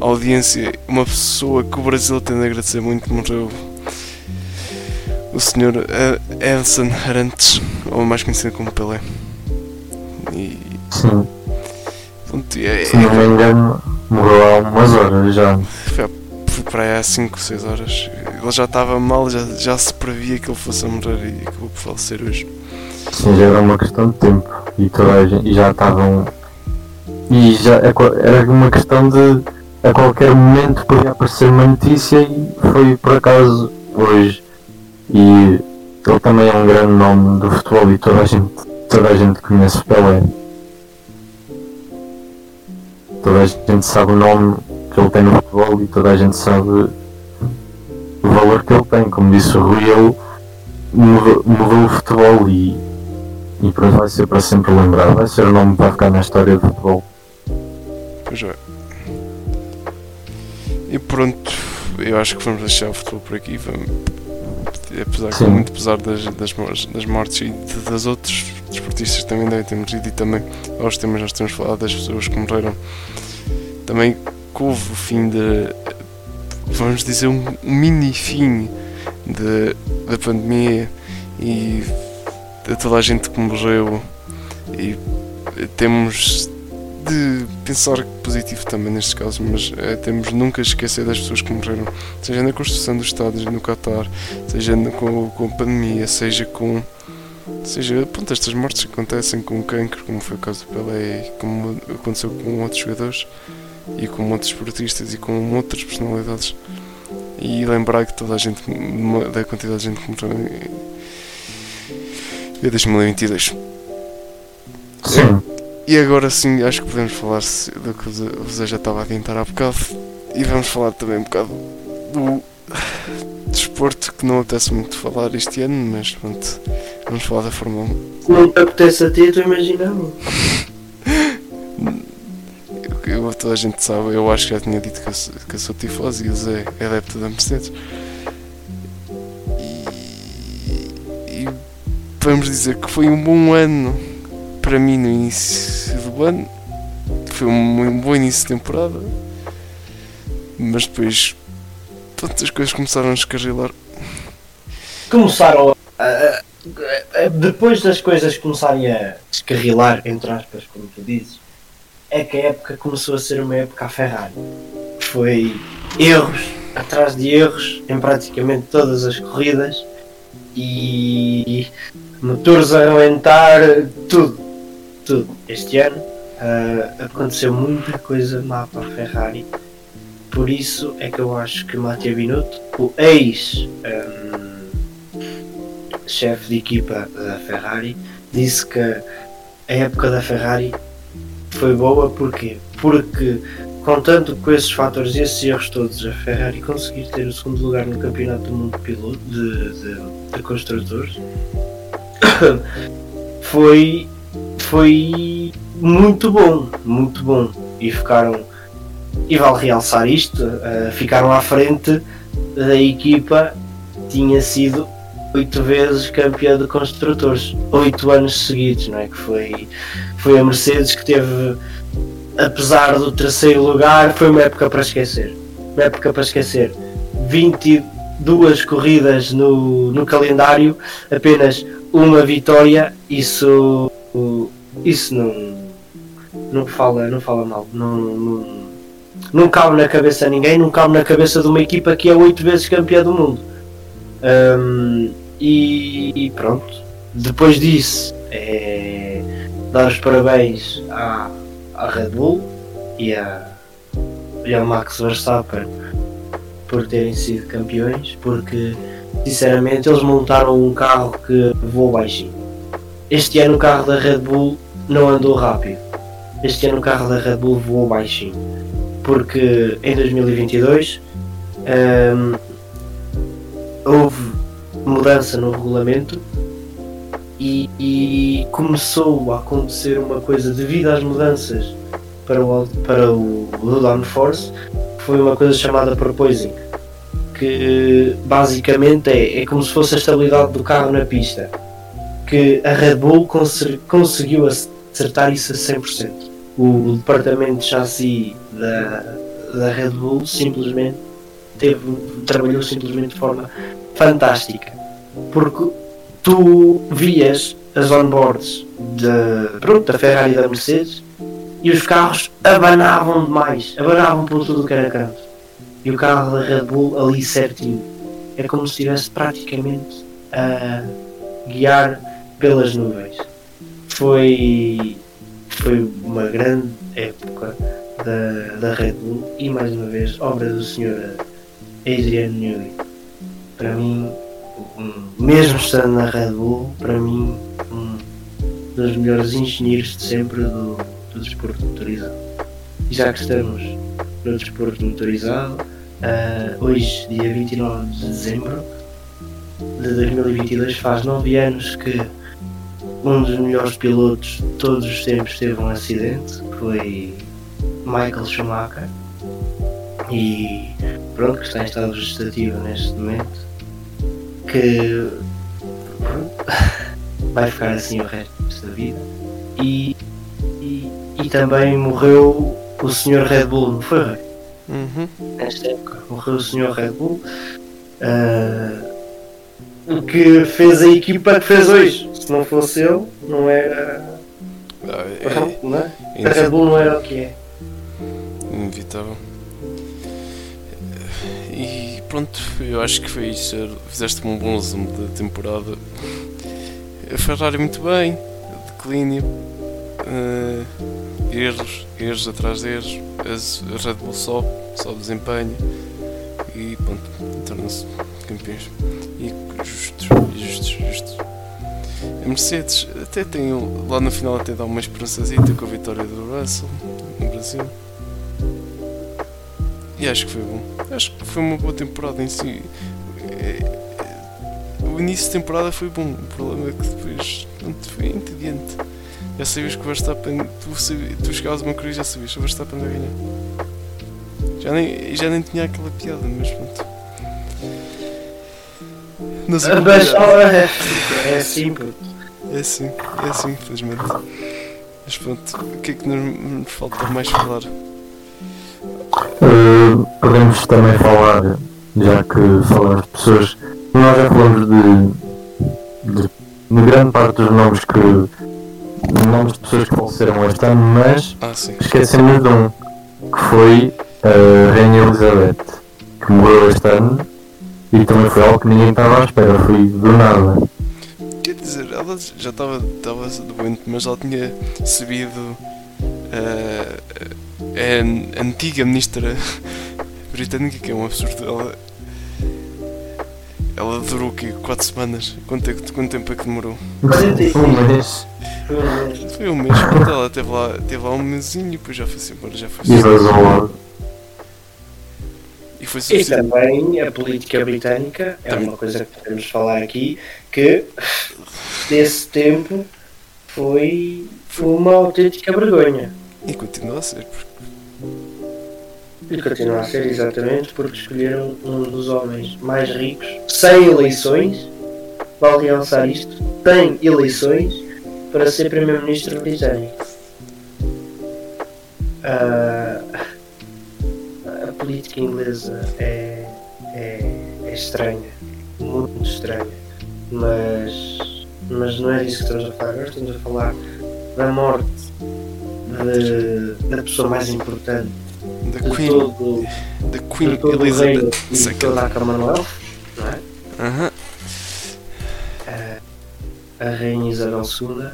Speaker 2: a audiência, uma pessoa que o Brasil tem de agradecer muito, morreu o senhor eh, Edson Arantes, ou mais conhecido como Pelé. E,
Speaker 3: Sim,
Speaker 2: pronto, é,
Speaker 3: se não me engano, morreu há umas horas já.
Speaker 2: Foi, foi para aí há 5, 6 horas. Ele já estava mal, já, já se previa que ele fosse a morrer e acabou por falecer hoje.
Speaker 3: Sim, já era uma questão de tempo e toda gente, já estavam. E já é era uma questão de a qualquer momento podia aparecer uma notícia e foi por acaso hoje. E ele também é um grande nome do futebol e toda a gente, toda a gente conhece o Pelé. Toda a gente sabe o nome que ele tem no futebol e toda a gente sabe o valor que ele tem. Como disse o Rui, ele mudou, mudou o futebol e e pronto, vai ser para sempre lembrado. Vai ser o nome para ficar na história do futebol.
Speaker 2: Pois é. E pronto, eu acho que vamos deixar o futebol por aqui. Vamos, apesar que muito apesar das, das, das mortes e de, das outros desportistas também devem ter morrido e também aos temas que nós temos falado das pessoas que morreram. Também que houve o fim de vamos dizer um, um mini fim de, da pandemia e de toda a gente que morreu e temos de pensar positivo também nestes casos, mas eh, temos nunca esquecer das pessoas que morreram, seja na construção dos estádios no Qatar, seja com, com a pandemia, seja com seja pronto, estas mortes que acontecem com o cancro, como foi o caso do Pelé, como aconteceu com outros jogadores e com outros esportistas e com outras personalidades. E lembrar que toda a gente, da quantidade de gente que morreu em 2022.
Speaker 3: Sim,
Speaker 2: E agora sim, acho que podemos falar do que o Zé- já estava a adiantar há bocado. E vamos falar também um bocado do desporto que não apetece muito falar este ano, mas pronto, vamos falar da Fórmula 1.
Speaker 1: Se não te apetece a ti, tu imaginava.
Speaker 2: Eu, toda a gente sabe, eu acho que já tinha dito que eu, sou- que eu sou tifoso e o Zé é adepto da Mercedes. Vamos dizer que foi um bom ano para mim no início do ano. Foi um, bom início de temporada. Mas depois pronto, as coisas começaram a descarrilar.
Speaker 1: Começaram a, a- a- Depois das coisas começarem a descarrilar, entre aspas, como tu dizes, é que a época começou a ser uma época a Ferrari. Foi erros atrás de erros em praticamente todas as corridas e motores a aumentar, tudo, tudo. Este ano ah, aconteceu muita coisa má para a Ferrari. Por isso é que eu acho que Matia Binotto, o ex ahm, chefe de equipa da Ferrari, disse que a época da Ferrari foi boa porque porque contando com esses fatores e esses erros todos, a Ferrari conseguir ter o segundo lugar no campeonato do mundo de piloto de, de, de construtores foi, foi muito bom, muito bom. E ficaram, e vale realçar isto, uh, ficaram à frente da equipa tinha sido oito vezes campeã de construtores, oito anos seguidos, não é? Que foi, foi a Mercedes que teve, apesar do terceiro lugar, foi uma época para esquecer. Uma época para esquecer. 22 corridas no, no calendário, apenas uma vitória, isso, isso não, não fala, não fala mal. Não, não, não cabe na cabeça a ninguém, não cabe na cabeça de uma equipa que é oito vezes campeã do mundo. Um, e, e, pronto, depois disso, é dar os parabéns à, à Red Bull e, à, e ao Max Verstappen por terem sido campeões, porque sinceramente eles montaram um carro que voou baixinho. Este ano o carro da Red Bull não andou rápido. Este ano o carro da Red Bull voou baixinho. Porque em 2022 um, houve mudança no regulamento e, e, começou a acontecer uma coisa devido às mudanças para o, para o, o Downforce, foi uma coisa chamada Proposing, que basicamente é, é como se fosse a estabilidade do carro na pista, que a Red Bull cons conseguiu acertar isso a 100%. O, o departamento de chassi da, da Red Bull simplesmente teve, trabalhou simplesmente de forma fantástica. Porque tu vias as onboards de, pronto, da Ferrari e da Mercedes e os carros abanavam demais, abanavam por tudo que era canto. E o carro da Red Bull ali certinho. Era como se estivesse praticamente a guiar pelas nuvens. Foi, foi uma grande época da, da Red Bull e mais uma vez obra do Sr. Adrian Newey. Para mim, mesmo estando na Red Bull, para mim, um dos melhores engenheiros de sempre do, do desporto motorizado. E já que estamos no desporto motorizado, uh, hoje, dia 29 de dezembro de 2022, faz 9 anos que um dos melhores pilotos de todos os tempos teve um acidente, foi Michael Schumacher. E pronto, que está em estado vegetativo neste momento que vai ficar assim o resto da vida. E, e, também morreu o Sr. Red Bull, não foi?
Speaker 2: Uhum.
Speaker 1: Nesta época morreu o Sr. Red Bull. Uh, o que fez a equipa que fez hoje. Se não fosse ele, não era.
Speaker 2: Ah, é,
Speaker 1: não é? A Red Bull não era o que é.
Speaker 2: Inevitável. E pronto, eu acho que foi isso. Fizeste um bom resumo da temporada. A Ferrari muito bem, declínio, uh, erros, erros atrás de erros, a Red Bull sobe, sobe desempenho e pronto, tornam-se campeões. E justos, justos, justos. A Mercedes até tem lá no final até dá uma esperançazita com a vitória do Russell no Brasil. E acho que foi bom. Acho que foi uma boa temporada em si. É, o início de temporada foi bom. O problema é que depois pronto, foi entediante. Já sabias que o Verstappen. Tu, sabias, tu chegavas a uma corrida e já sabias que o Verstappen ia ganhar. Já nem, já nem tinha aquela piada, mas pronto.
Speaker 1: Não sei mas, é, é assim,
Speaker 2: É assim, é assim, infelizmente. Mas pronto, o que é que nos falta mais falar?
Speaker 3: Uh, podemos também falar, já que falamos de pessoas, nós já falamos de, de, de grande parte dos nomes que nomes de pessoas que faleceram este ano, mas
Speaker 2: ah,
Speaker 3: esquecemos de um que foi a Rainha Elizabeth, que morreu este ano e também foi algo que ninguém estava à espera, foi do nada.
Speaker 2: Quer dizer, ela já estava doente, mas ela tinha subido uh, é a antiga ministra britânica, que é um absurdo. Ela, ela durou o quê? 4 semanas? Quanto, é, quanto tempo é que demorou?
Speaker 1: 45
Speaker 3: um mês.
Speaker 1: Foi um mês.
Speaker 2: Pronto, ela teve lá, teve lá um mesinho, depois já foi-se embora, já foi
Speaker 3: E vazou logo.
Speaker 2: E foi
Speaker 1: E também a política britânica é uma coisa que podemos falar aqui que desse tempo foi, foi uma autêntica vergonha.
Speaker 2: E continua a ser, porque
Speaker 1: E continua a ser exatamente porque escolheram um dos homens mais ricos sem eleições. Vale realçar isto: tem eleições para ser Primeiro-Ministro britânico. Ah, a política inglesa é, é, é estranha, muito estranha, mas, mas não é disso que estamos a falar agora. Estamos a falar da morte de- da pessoa mais importante
Speaker 2: da
Speaker 1: de
Speaker 2: Queen,
Speaker 1: todo,
Speaker 2: da
Speaker 1: de
Speaker 2: Queen
Speaker 1: todo
Speaker 2: Elizabeth
Speaker 1: e de
Speaker 2: II.
Speaker 1: toda a Commonwealth, não é?
Speaker 2: Aham.
Speaker 1: a Rainha Isabel II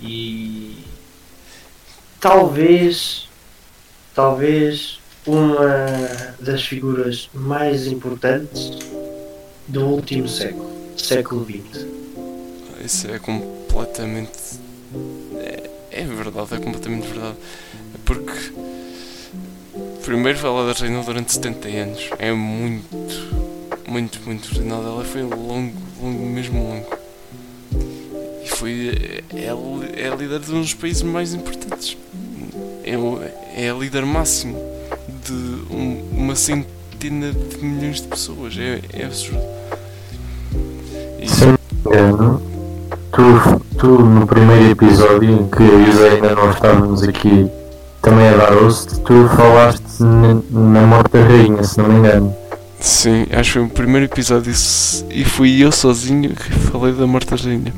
Speaker 1: e talvez, talvez uma das figuras mais importantes do último século, século XX.
Speaker 2: Isso é completamente. É, é verdade, é completamente verdade. Porque. Primeiro ela reinou durante 70 anos. É muito, muito, muito reinado. Ela foi longo, longo, mesmo longo. Foi. É, é a líder de um dos países mais importantes. É, é a líder máximo de um- uma centena de milhões de pessoas. É, é absurdo. E-
Speaker 3: Se não me engano, tu, tu no primeiro episódio em que eu ainda não estávamos aqui também a dar host, tu falaste na, na morte da rainha, se não me engano.
Speaker 2: Sim, acho que foi o primeiro episódio e fui eu sozinho que falei da morte da rainha.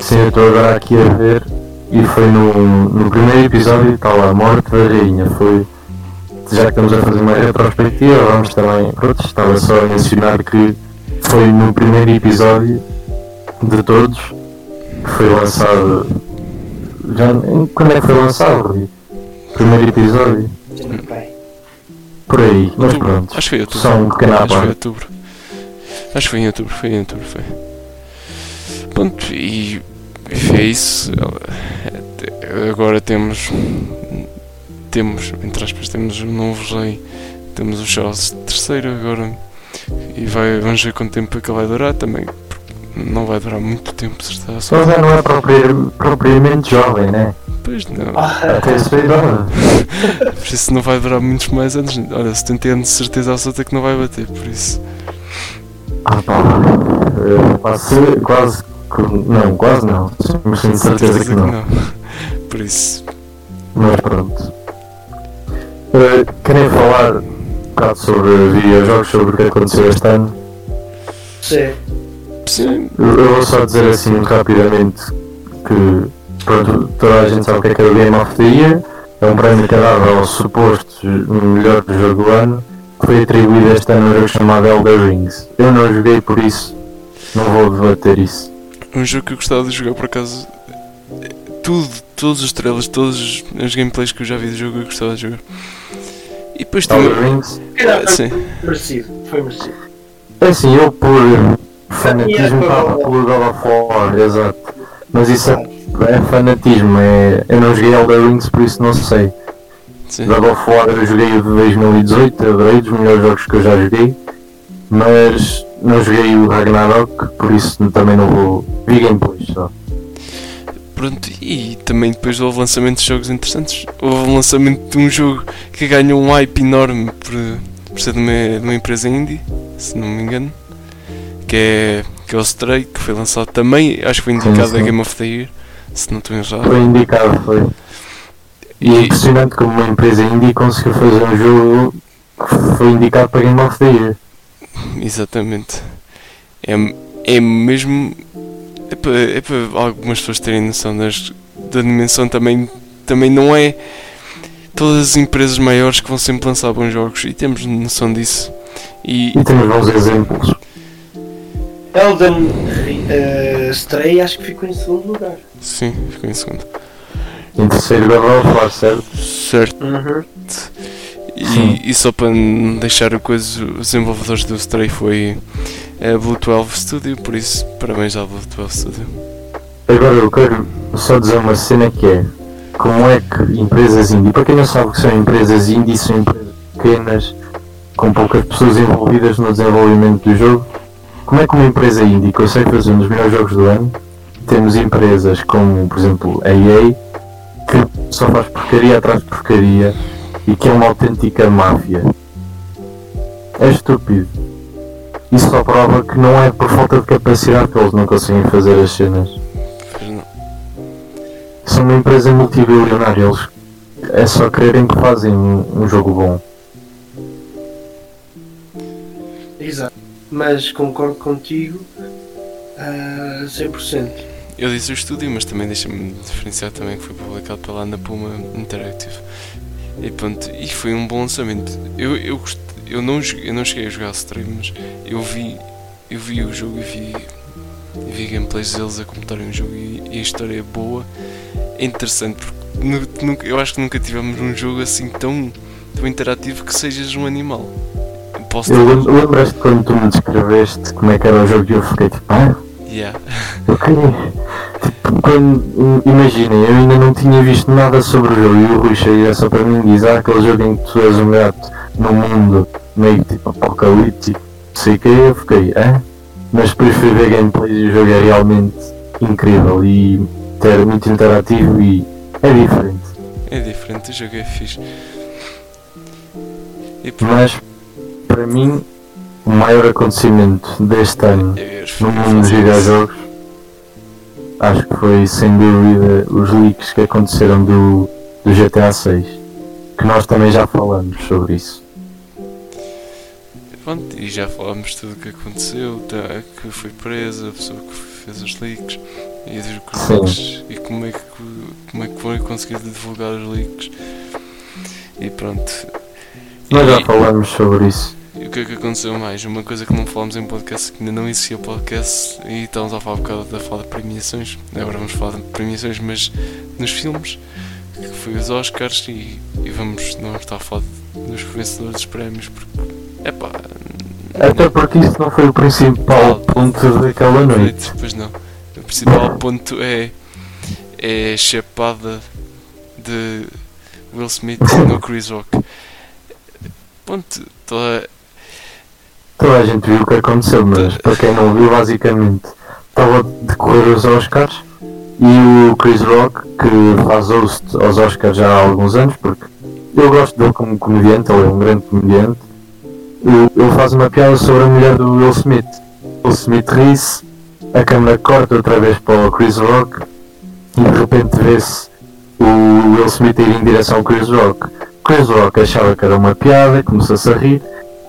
Speaker 3: Sim, eu estou agora aqui a ver e foi no, no primeiro episódio está lá, a morte da rainha. Foi, já que estamos a fazer uma retrospectiva, vamos também, pronto, estava só a mencionar que foi no primeiro episódio de todos que foi lançado. Já, em- quando é que foi lançado? Primeiro episódio? Por aí, mas pronto.
Speaker 2: Acho que foi outubro.
Speaker 3: Só um pequeno à
Speaker 2: Acho que foi
Speaker 3: parte.
Speaker 2: outubro. Acho que foi em outubro, foi em outubro, foi. Pronto, e é isso. Agora temos. Temos, entre aspas, temos um novo rei. Temos o Charles III agora. E vai, vamos ver quanto tempo é que ele vai durar também. Não vai durar muito tempo, se está
Speaker 3: Só já não é propri- propriamente jovem, né?
Speaker 2: Pois não.
Speaker 3: Até a sua idade.
Speaker 2: Por isso não vai durar muitos mais anos. Olha, 70 anos de certeza absoluta que não vai bater, por isso.
Speaker 3: Ah, pá. Eh, Quase, quase. Não, quase não. Mas tenho certeza que não.
Speaker 2: Por isso.
Speaker 3: Mas pronto. Eh, querem falar um bocado sobre videojogos, sobre o que aconteceu este ano?
Speaker 1: sim,
Speaker 2: Sim,
Speaker 3: Eu, eu vou só dizer assim muito rapidamente que pronto, toda a gente sabe o que é que é o Game of the Year. É um prémio que é dado ao suposto melhor jogo do ano, que foi atribuído este ano a um jogo chamado Elder Rings. Eu não joguei por isso, não vou debater isso.
Speaker 2: Um jogo que eu gostava de jogar por acaso. Tudo, todos os trailers, todos os gameplays que eu já vi do jogo eu gostava de jogar. E depois
Speaker 3: Elder
Speaker 2: também.
Speaker 3: Rings,
Speaker 1: Calhar
Speaker 2: Sim,
Speaker 1: foi merecido, foi merecido.
Speaker 3: é assim, eu por fanatismo estava pelo God of War, exato. Mas isso é, é fanatismo, é, eu não joguei Elder Rings por isso não sei.
Speaker 2: sim.
Speaker 3: God of War eu joguei o de 2018, adorei dos melhores jogos que eu já joguei, mas não joguei o Ragnarok, por isso também não vou. Vi gameplays só.
Speaker 2: Pronto, e também depois houve lançamento de jogos interessantes. Houve o lançamento de um jogo que ganhou um hype enorme por, por ser de uma, de uma empresa indie, se não me engano. Que é, que é o Stray, que foi lançado também, acho que foi indicado
Speaker 3: sim.
Speaker 2: a Game of the Year, se não estou errado.
Speaker 3: Foi indicado, foi. E é
Speaker 2: E,
Speaker 3: impressionante como uma empresa indie conseguiu fazer um jogo que foi indicado para Game of the Year.
Speaker 2: Exatamente. É, é mesmo. É para, é para algumas pessoas terem noção das, da dimensão também. Também não é todas as empresas maiores que vão sempre lançar bons jogos e temos noção disso. E
Speaker 3: E temos bons exemplos.
Speaker 1: Elden uh, Stray acho que ficou em segundo lugar.
Speaker 2: sim, ficou em segundo.
Speaker 3: Em terceiro War, certo?
Speaker 2: Certo.
Speaker 1: Uhum.
Speaker 2: E, e só para não deixar a coisa, os desenvolvedores do Stray foi a Blue 12 Studio, por isso parabéns à Blue 12 Studio.
Speaker 3: Agora eu quero só dizer uma cena que é como é que empresas indie, para quem não sabe o que são empresas indie, são empresas pequenas, com poucas pessoas envolvidas no desenvolvimento do jogo, como é que uma empresa indie consegue fazer um dos melhores jogos do ano? Temos empresas como, por exemplo, a EA, que só faz porcaria atrás de porcaria e que é uma autêntica máfia. É estúpido. Isso só prova que não é por falta de capacidade que eles não conseguem fazer as cenas.
Speaker 2: Pois não.
Speaker 3: São uma empresa multibilionária, eles é só quererem que fazem um, um jogo bom.
Speaker 1: Exato. Mas concordo contigo a 100%.
Speaker 2: Eu disse o estúdio, mas também deixa-me diferenciar também que foi publicado pela Ana Puma Interactive. E pronto, e foi um bom lançamento. Eu, eu, eu, não, eu não cheguei a jogar stream, mas eu vi, eu vi o jogo e vi, vi gameplays deles a comentarem o jogo e, e a história é boa, é interessante, porque nu- nunca, eu acho que nunca tivemos um jogo assim tão, tão interativo que sejas um animal. Posso
Speaker 3: Eu Lembras-te quando tu me descreveste como é que era o jogo e eu fiquei tipo, ah,
Speaker 2: Yeah.
Speaker 3: queria. Tipo, quando, imaginem, eu ainda não tinha visto nada sobre o jogo e o Rui chega só para mim diz, ah, aquele jogo em que tu és um gato num mundo meio tipo apocalíptico, sei o que, eu fiquei, ah? Mas depois fui ver gameplays e o jogo é realmente incrível e é muito interativo e é diferente.
Speaker 2: É diferente, o jogo é fixe. E pronto,
Speaker 3: Mas para mim o maior acontecimento deste ano no mundo dos videojogos acho que foi sem dúvida os leaks que aconteceram do, do GTA 6 que nós também já falamos sobre isso
Speaker 2: Pronto, e já falámos tudo o que aconteceu, tá, que foi presa, a pessoa que fez os leaks e,
Speaker 3: Sim.
Speaker 2: leaks, e como é, que, como é que foi conseguir divulgar os leaks. E pronto.
Speaker 3: nós já
Speaker 2: E-
Speaker 3: falamos sobre isso
Speaker 2: E o que é que aconteceu mais? Uma coisa que não falámos em podcast, que ainda não existia podcast, e estávamos a falar um bocado da falar de premiações. Agora vamos falar de premiações, mas nos filmes, que foi os Oscars, e, e vamos, não vamos estar a falar dos vencedores dos prémios, porque, epá,
Speaker 3: até porque isso não foi o principal ponto daquela noite
Speaker 2: Pois não. O principal ponto é, é a chapada de Will Smith no Chris Rock. Ponto. Toda,
Speaker 3: toda a gente viu o que aconteceu mas para quem não viu basicamente estava a decorrer os Oscars e o Chris Rock que faz host aos Oscars já há alguns anos porque eu gosto dele como comediante, ele é um grande comediante ele faz uma piada sobre a mulher do Will Smith. Will Smith ri-se a câmera corta outra vez para o Chris Rock e de repente vê-se o Will Smith ir em direção ao Chris Rock. Chris Rock achava que era uma piada começou-se a rir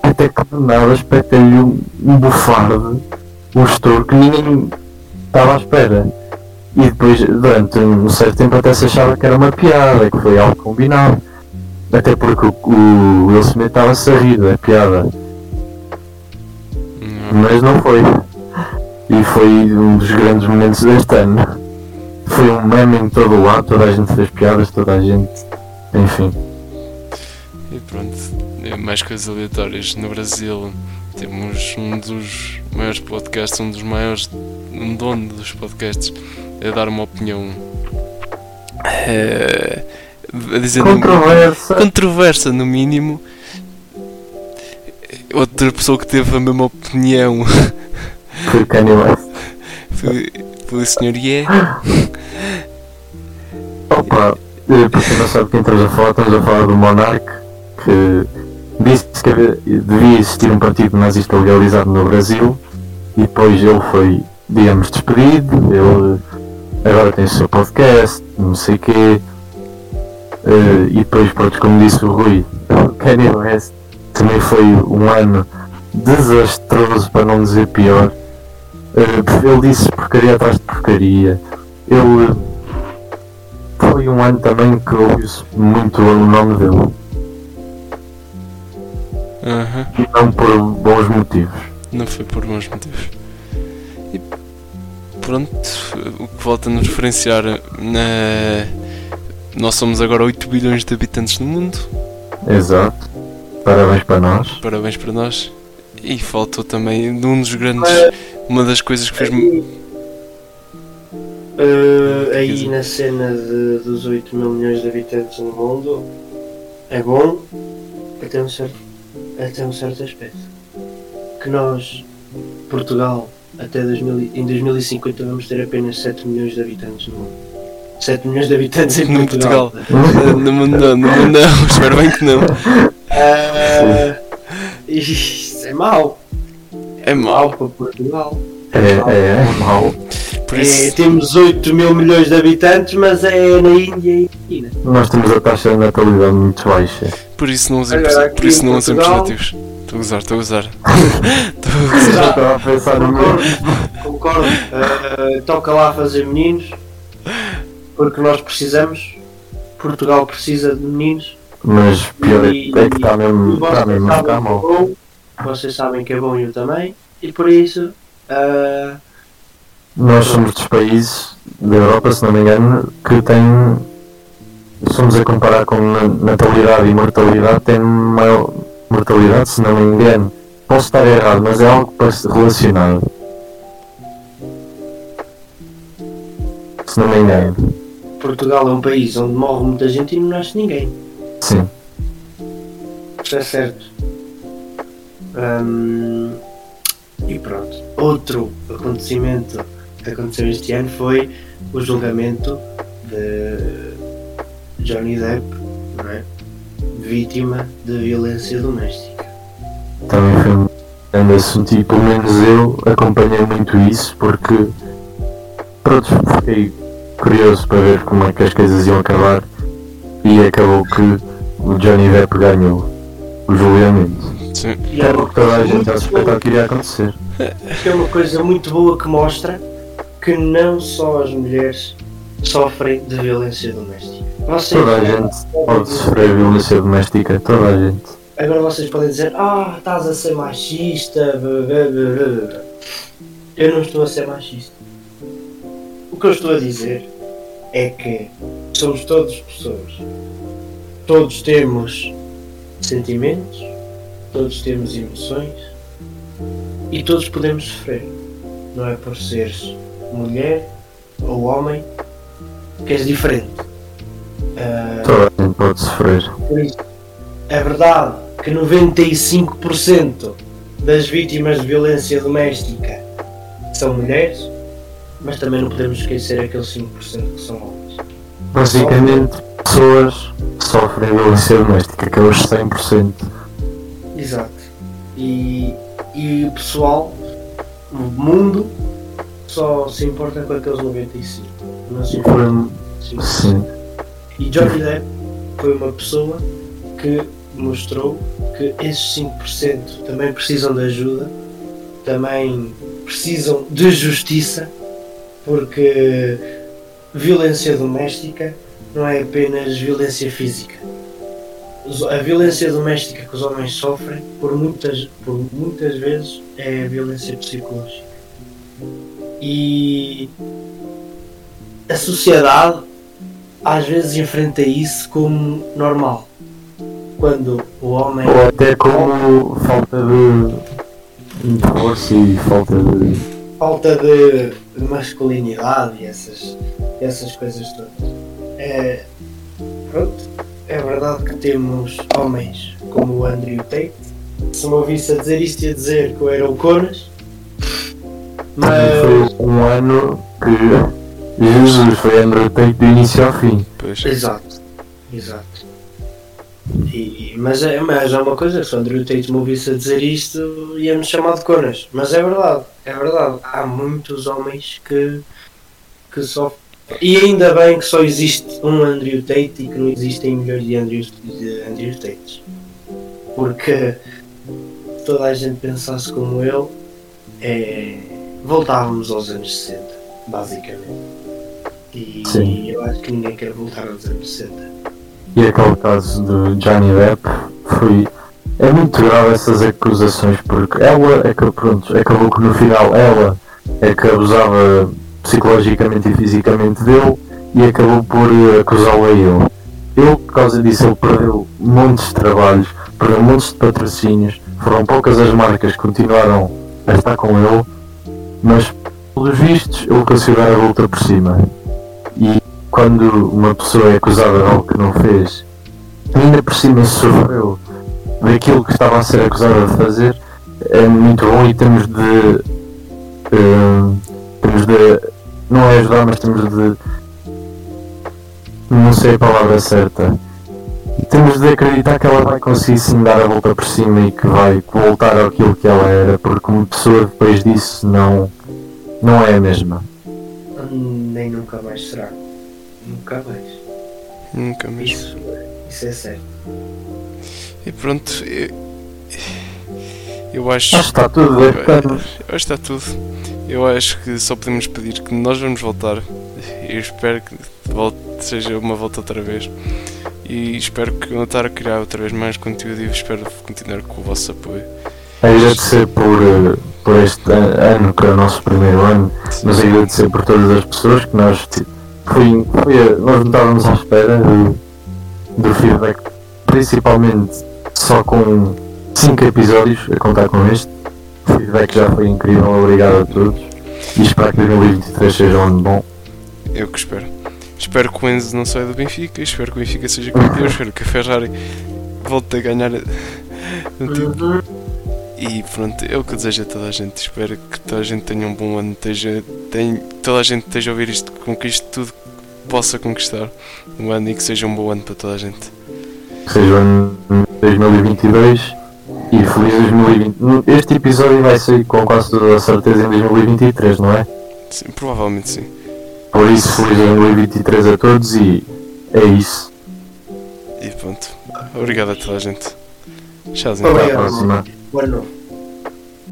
Speaker 3: até que do nada espeta-lhe um, um bufardo, um estouro que ninguém estava à espera. E depois, durante um certo tempo, até se achava que era uma piada, que foi algo combinado. Até porque o, o Will Smith estava-se a rir da piada,
Speaker 2: não,
Speaker 3: mas não foi. E foi um dos grandes momentos deste ano. Foi um meme em todo o lado, toda a gente fez piadas, toda a gente. Enfim.
Speaker 2: e pronto. É Mais coisas aleatórias. No Brasil temos um dos maiores podcasts, um dos maiores, um dono dos podcasts, a dar uma opinião. eh, a dizer
Speaker 3: Controversa.
Speaker 2: controversa no mínimo. Outra pessoa que teve a mesma opinião
Speaker 3: Foi Kanye West.
Speaker 2: foi, foi o Sr. Ye.
Speaker 3: Opa, para quem não sabe quem estamos a falar, estamos a falar do Monarque, que disse que devia existir um partido nazista legalizado no Brasil e depois ele foi, digamos, despedido, ele agora tem o seu podcast, não sei o quê, eh, e depois, pronto, como disse o Rui, Kanye West também foi um ano desastroso, para não dizer pior. Eh, ele disse porcaria atrás de porcaria. Ele foi um ano também que ouviu-se muito o nome dele E não por bons motivos.
Speaker 2: Não foi por bons motivos. E pronto, o que volta a nos referenciar na. Nós somos agora 8 bilhões de habitantes no mundo,
Speaker 3: Exato. Parabéns para nós.
Speaker 2: parabéns para nós. E faltou também de um dos grandes. Uma das coisas que fez.
Speaker 1: Uh, aí na cena de- dos 8 mil milhões de habitantes no mundo é bom até um certo, até um certo aspecto. Que nós, Portugal, até 2000, e- em 2050 vamos ter apenas 7 milhões de habitantes no mundo. 7 milhões de habitantes em Portugal.
Speaker 2: Eh, No mundo não, no mundo não, espero bem que não.
Speaker 1: Ah, isso é mau.
Speaker 2: É
Speaker 1: Mau
Speaker 2: mau.
Speaker 1: para Portugal.
Speaker 3: É, é, é mau.
Speaker 2: Por
Speaker 1: É,
Speaker 2: isso,
Speaker 1: temos 8 mil milhões de habitantes, mas é na Índia e na China.
Speaker 3: Nós temos a taxa de natalidade muito baixa.
Speaker 2: por isso não usem,
Speaker 1: Agora,
Speaker 2: por isso não usem
Speaker 1: Portugal-
Speaker 2: preservativos. Estou a usar, estou a usar. Estou a usar.
Speaker 3: Já estava a pensar no meu.
Speaker 1: Concordo. Uh, toca lá fazer meninos, porque nós precisamos. Portugal precisa de meninos.
Speaker 3: Mas pior é,
Speaker 1: E-
Speaker 3: é que está mesmo, está
Speaker 1: vocês
Speaker 3: mesmo a
Speaker 1: sabem
Speaker 3: ficar
Speaker 1: que é
Speaker 3: mal.
Speaker 1: bom, vocês sabem que é bom eu também, e por isso. uh,
Speaker 3: Nós somos dos países da Europa, se não me engano, que têm. Somos a comparar com na- natalidade e mortalidade, tem maior mortalidade, se não me engano. Posso estar errado, mas é algo relacionado. Se não me engano.
Speaker 1: Portugal é um país onde morre muita gente e não nasce ninguém.
Speaker 3: Sim.
Speaker 1: Isso é certo. Hum, e pronto. Outro acontecimento que aconteceu este ano foi o julgamento de Johnny Depp, não é? vítima de violência doméstica.
Speaker 3: Também foi um grande assunto e pelo menos eu acompanhei muito isso porque pronto, fiquei curioso para ver como é que as coisas iam acabar e acabou que o Johnny Depp ganhou o julgamento.
Speaker 2: Sim.
Speaker 1: E
Speaker 3: o que toda a gente já suspeitava que iria acontecer.
Speaker 1: que é uma coisa muito boa que mostra que não só as mulheres sofrem de violência doméstica. Vocês
Speaker 3: Toda a gente pode sofrer violência doméstica, toda a gente.
Speaker 1: Agora vocês podem dizer, ah, estás a ser machista. blá, blá, blá, blá, blá." Eu não estou a ser machista. O que eu estou a dizer é que somos todos pessoas. Todos temos sentimentos, todos temos emoções e todos podemos sofrer. Não é por seres mulher ou homem que és diferente. Ah,
Speaker 3: Toda a gente pode sofrer.
Speaker 1: é verdade que 95% das vítimas de violência doméstica são mulheres, mas também não podemos esquecer aqueles 5% que são homens.
Speaker 3: Basicamente, pessoas sofrem violência doméstica, que é os 100%.
Speaker 1: Exato. E, e o pessoal, o mundo, só se importa com aqueles 95%. Não se importa
Speaker 3: Foram,
Speaker 1: com os 5%.
Speaker 3: sim,
Speaker 1: E Johnny Depp foi uma pessoa que mostrou que esses 5% também precisam de ajuda, também precisam de justiça, porque violência doméstica não é apenas violência física. A violência doméstica que os homens sofrem, por muitas, por muitas vezes, é violência psicológica. E a sociedade às vezes enfrenta isso como normal. Quando o homem
Speaker 3: ou até como falta de, força e falta de.
Speaker 1: falta de, de masculinidade e essas, essas coisas todas. É, pronto, é verdade que temos homens como o Andrew Tate. Se me ouvisse a dizer isto, ia dizer que eu era o Conas. Mas
Speaker 3: Foi um ano que Jesus foi Andrew Tate do início ao fim.
Speaker 2: Pois.
Speaker 1: Exato, exato. E, mas, é, mas é uma coisa, se o Andrew Tate me ouvisse a dizer isto, ia-me chamar de conas. Mas é verdade, é verdade. Há muitos homens que, que sofrem. E ainda bem que só existe um Andrew Tate e que não existem milhões de Andrew, de Andrew Tates. Porque toda a gente pensasse como ele, é, voltávamos aos anos 60, basicamente. E
Speaker 3: Sim.
Speaker 1: eu acho que ninguém quer voltar aos anos 60.
Speaker 3: E aquele caso de Johnny Depp foi. É muito grave essas acusações porque ela é que pronto, acabou que no final ela é que abusava psicologicamente e fisicamente dele e acabou por eh, acusá-lo a ele. Ele por causa disso ele perdeu montes de trabalhos, perdeu montes de patrocínios, foram poucas as marcas que continuaram a estar com ele, mas pelos vistos, ele conseguiu dar a volta por cima. E quando uma pessoa é acusada de algo que não fez, ainda por cima sofreu daquilo que estava a ser acusada de fazer, é muito bom e temos de. eh, temos de. não é ajudar, mas temos de. não sei a palavra certa. Temos de acreditar que ela vai conseguir sim dar a volta por cima e que vai voltar àquilo que ela era, porque uma pessoa depois disso não, não é a mesma.
Speaker 1: Nem nunca mais será. Nunca mais.
Speaker 2: Nunca mesmo.
Speaker 1: Isso, isso é certo.
Speaker 2: E pronto, eu, eu acho.
Speaker 3: Já está tudo, é
Speaker 2: eu acho que está tudo. Eu acho que só podemos pedir que nós vamos voltar. Eu espero que volte, seja uma volta outra vez. E espero que eu estar a criar outra vez mais conteúdo e espero continuar com o vosso apoio.
Speaker 3: Agradecer por, eh, por este an- ano, que é o nosso primeiro ano, mas agradecer por todas as pessoas que nós foi, foi a- nós não estávamos à espera do, do feedback, principalmente só com 5 episódios a contar com este. O feedback já foi incrível, obrigado a todos. E espero que 2023 seja um ano bom.
Speaker 2: Eu que espero. Espero que o Enzo não saia do Benfica, espero que o Benfica seja campeão, espero que a Ferrari volte a ganhar título. E pronto, é o que desejo a toda a gente. Espero que toda a gente tenha um bom ano, esteja, tem, toda a gente esteja a ouvir isto, conquiste tudo que possa conquistar um ano e que seja um bom ano para toda a gente.
Speaker 3: Que seja o ano 2022 e feliz 2020. Este episódio vai sair com quase toda a certeza em 2023, não é?
Speaker 2: Sim, provavelmente sim.
Speaker 3: Por isso, feliz 2023 a todos e é isso.
Speaker 2: E pronto. Obrigado a toda a gente. Tchauzinho.
Speaker 3: Até à
Speaker 1: Obrigado.
Speaker 3: próxima.
Speaker 1: Boa noite.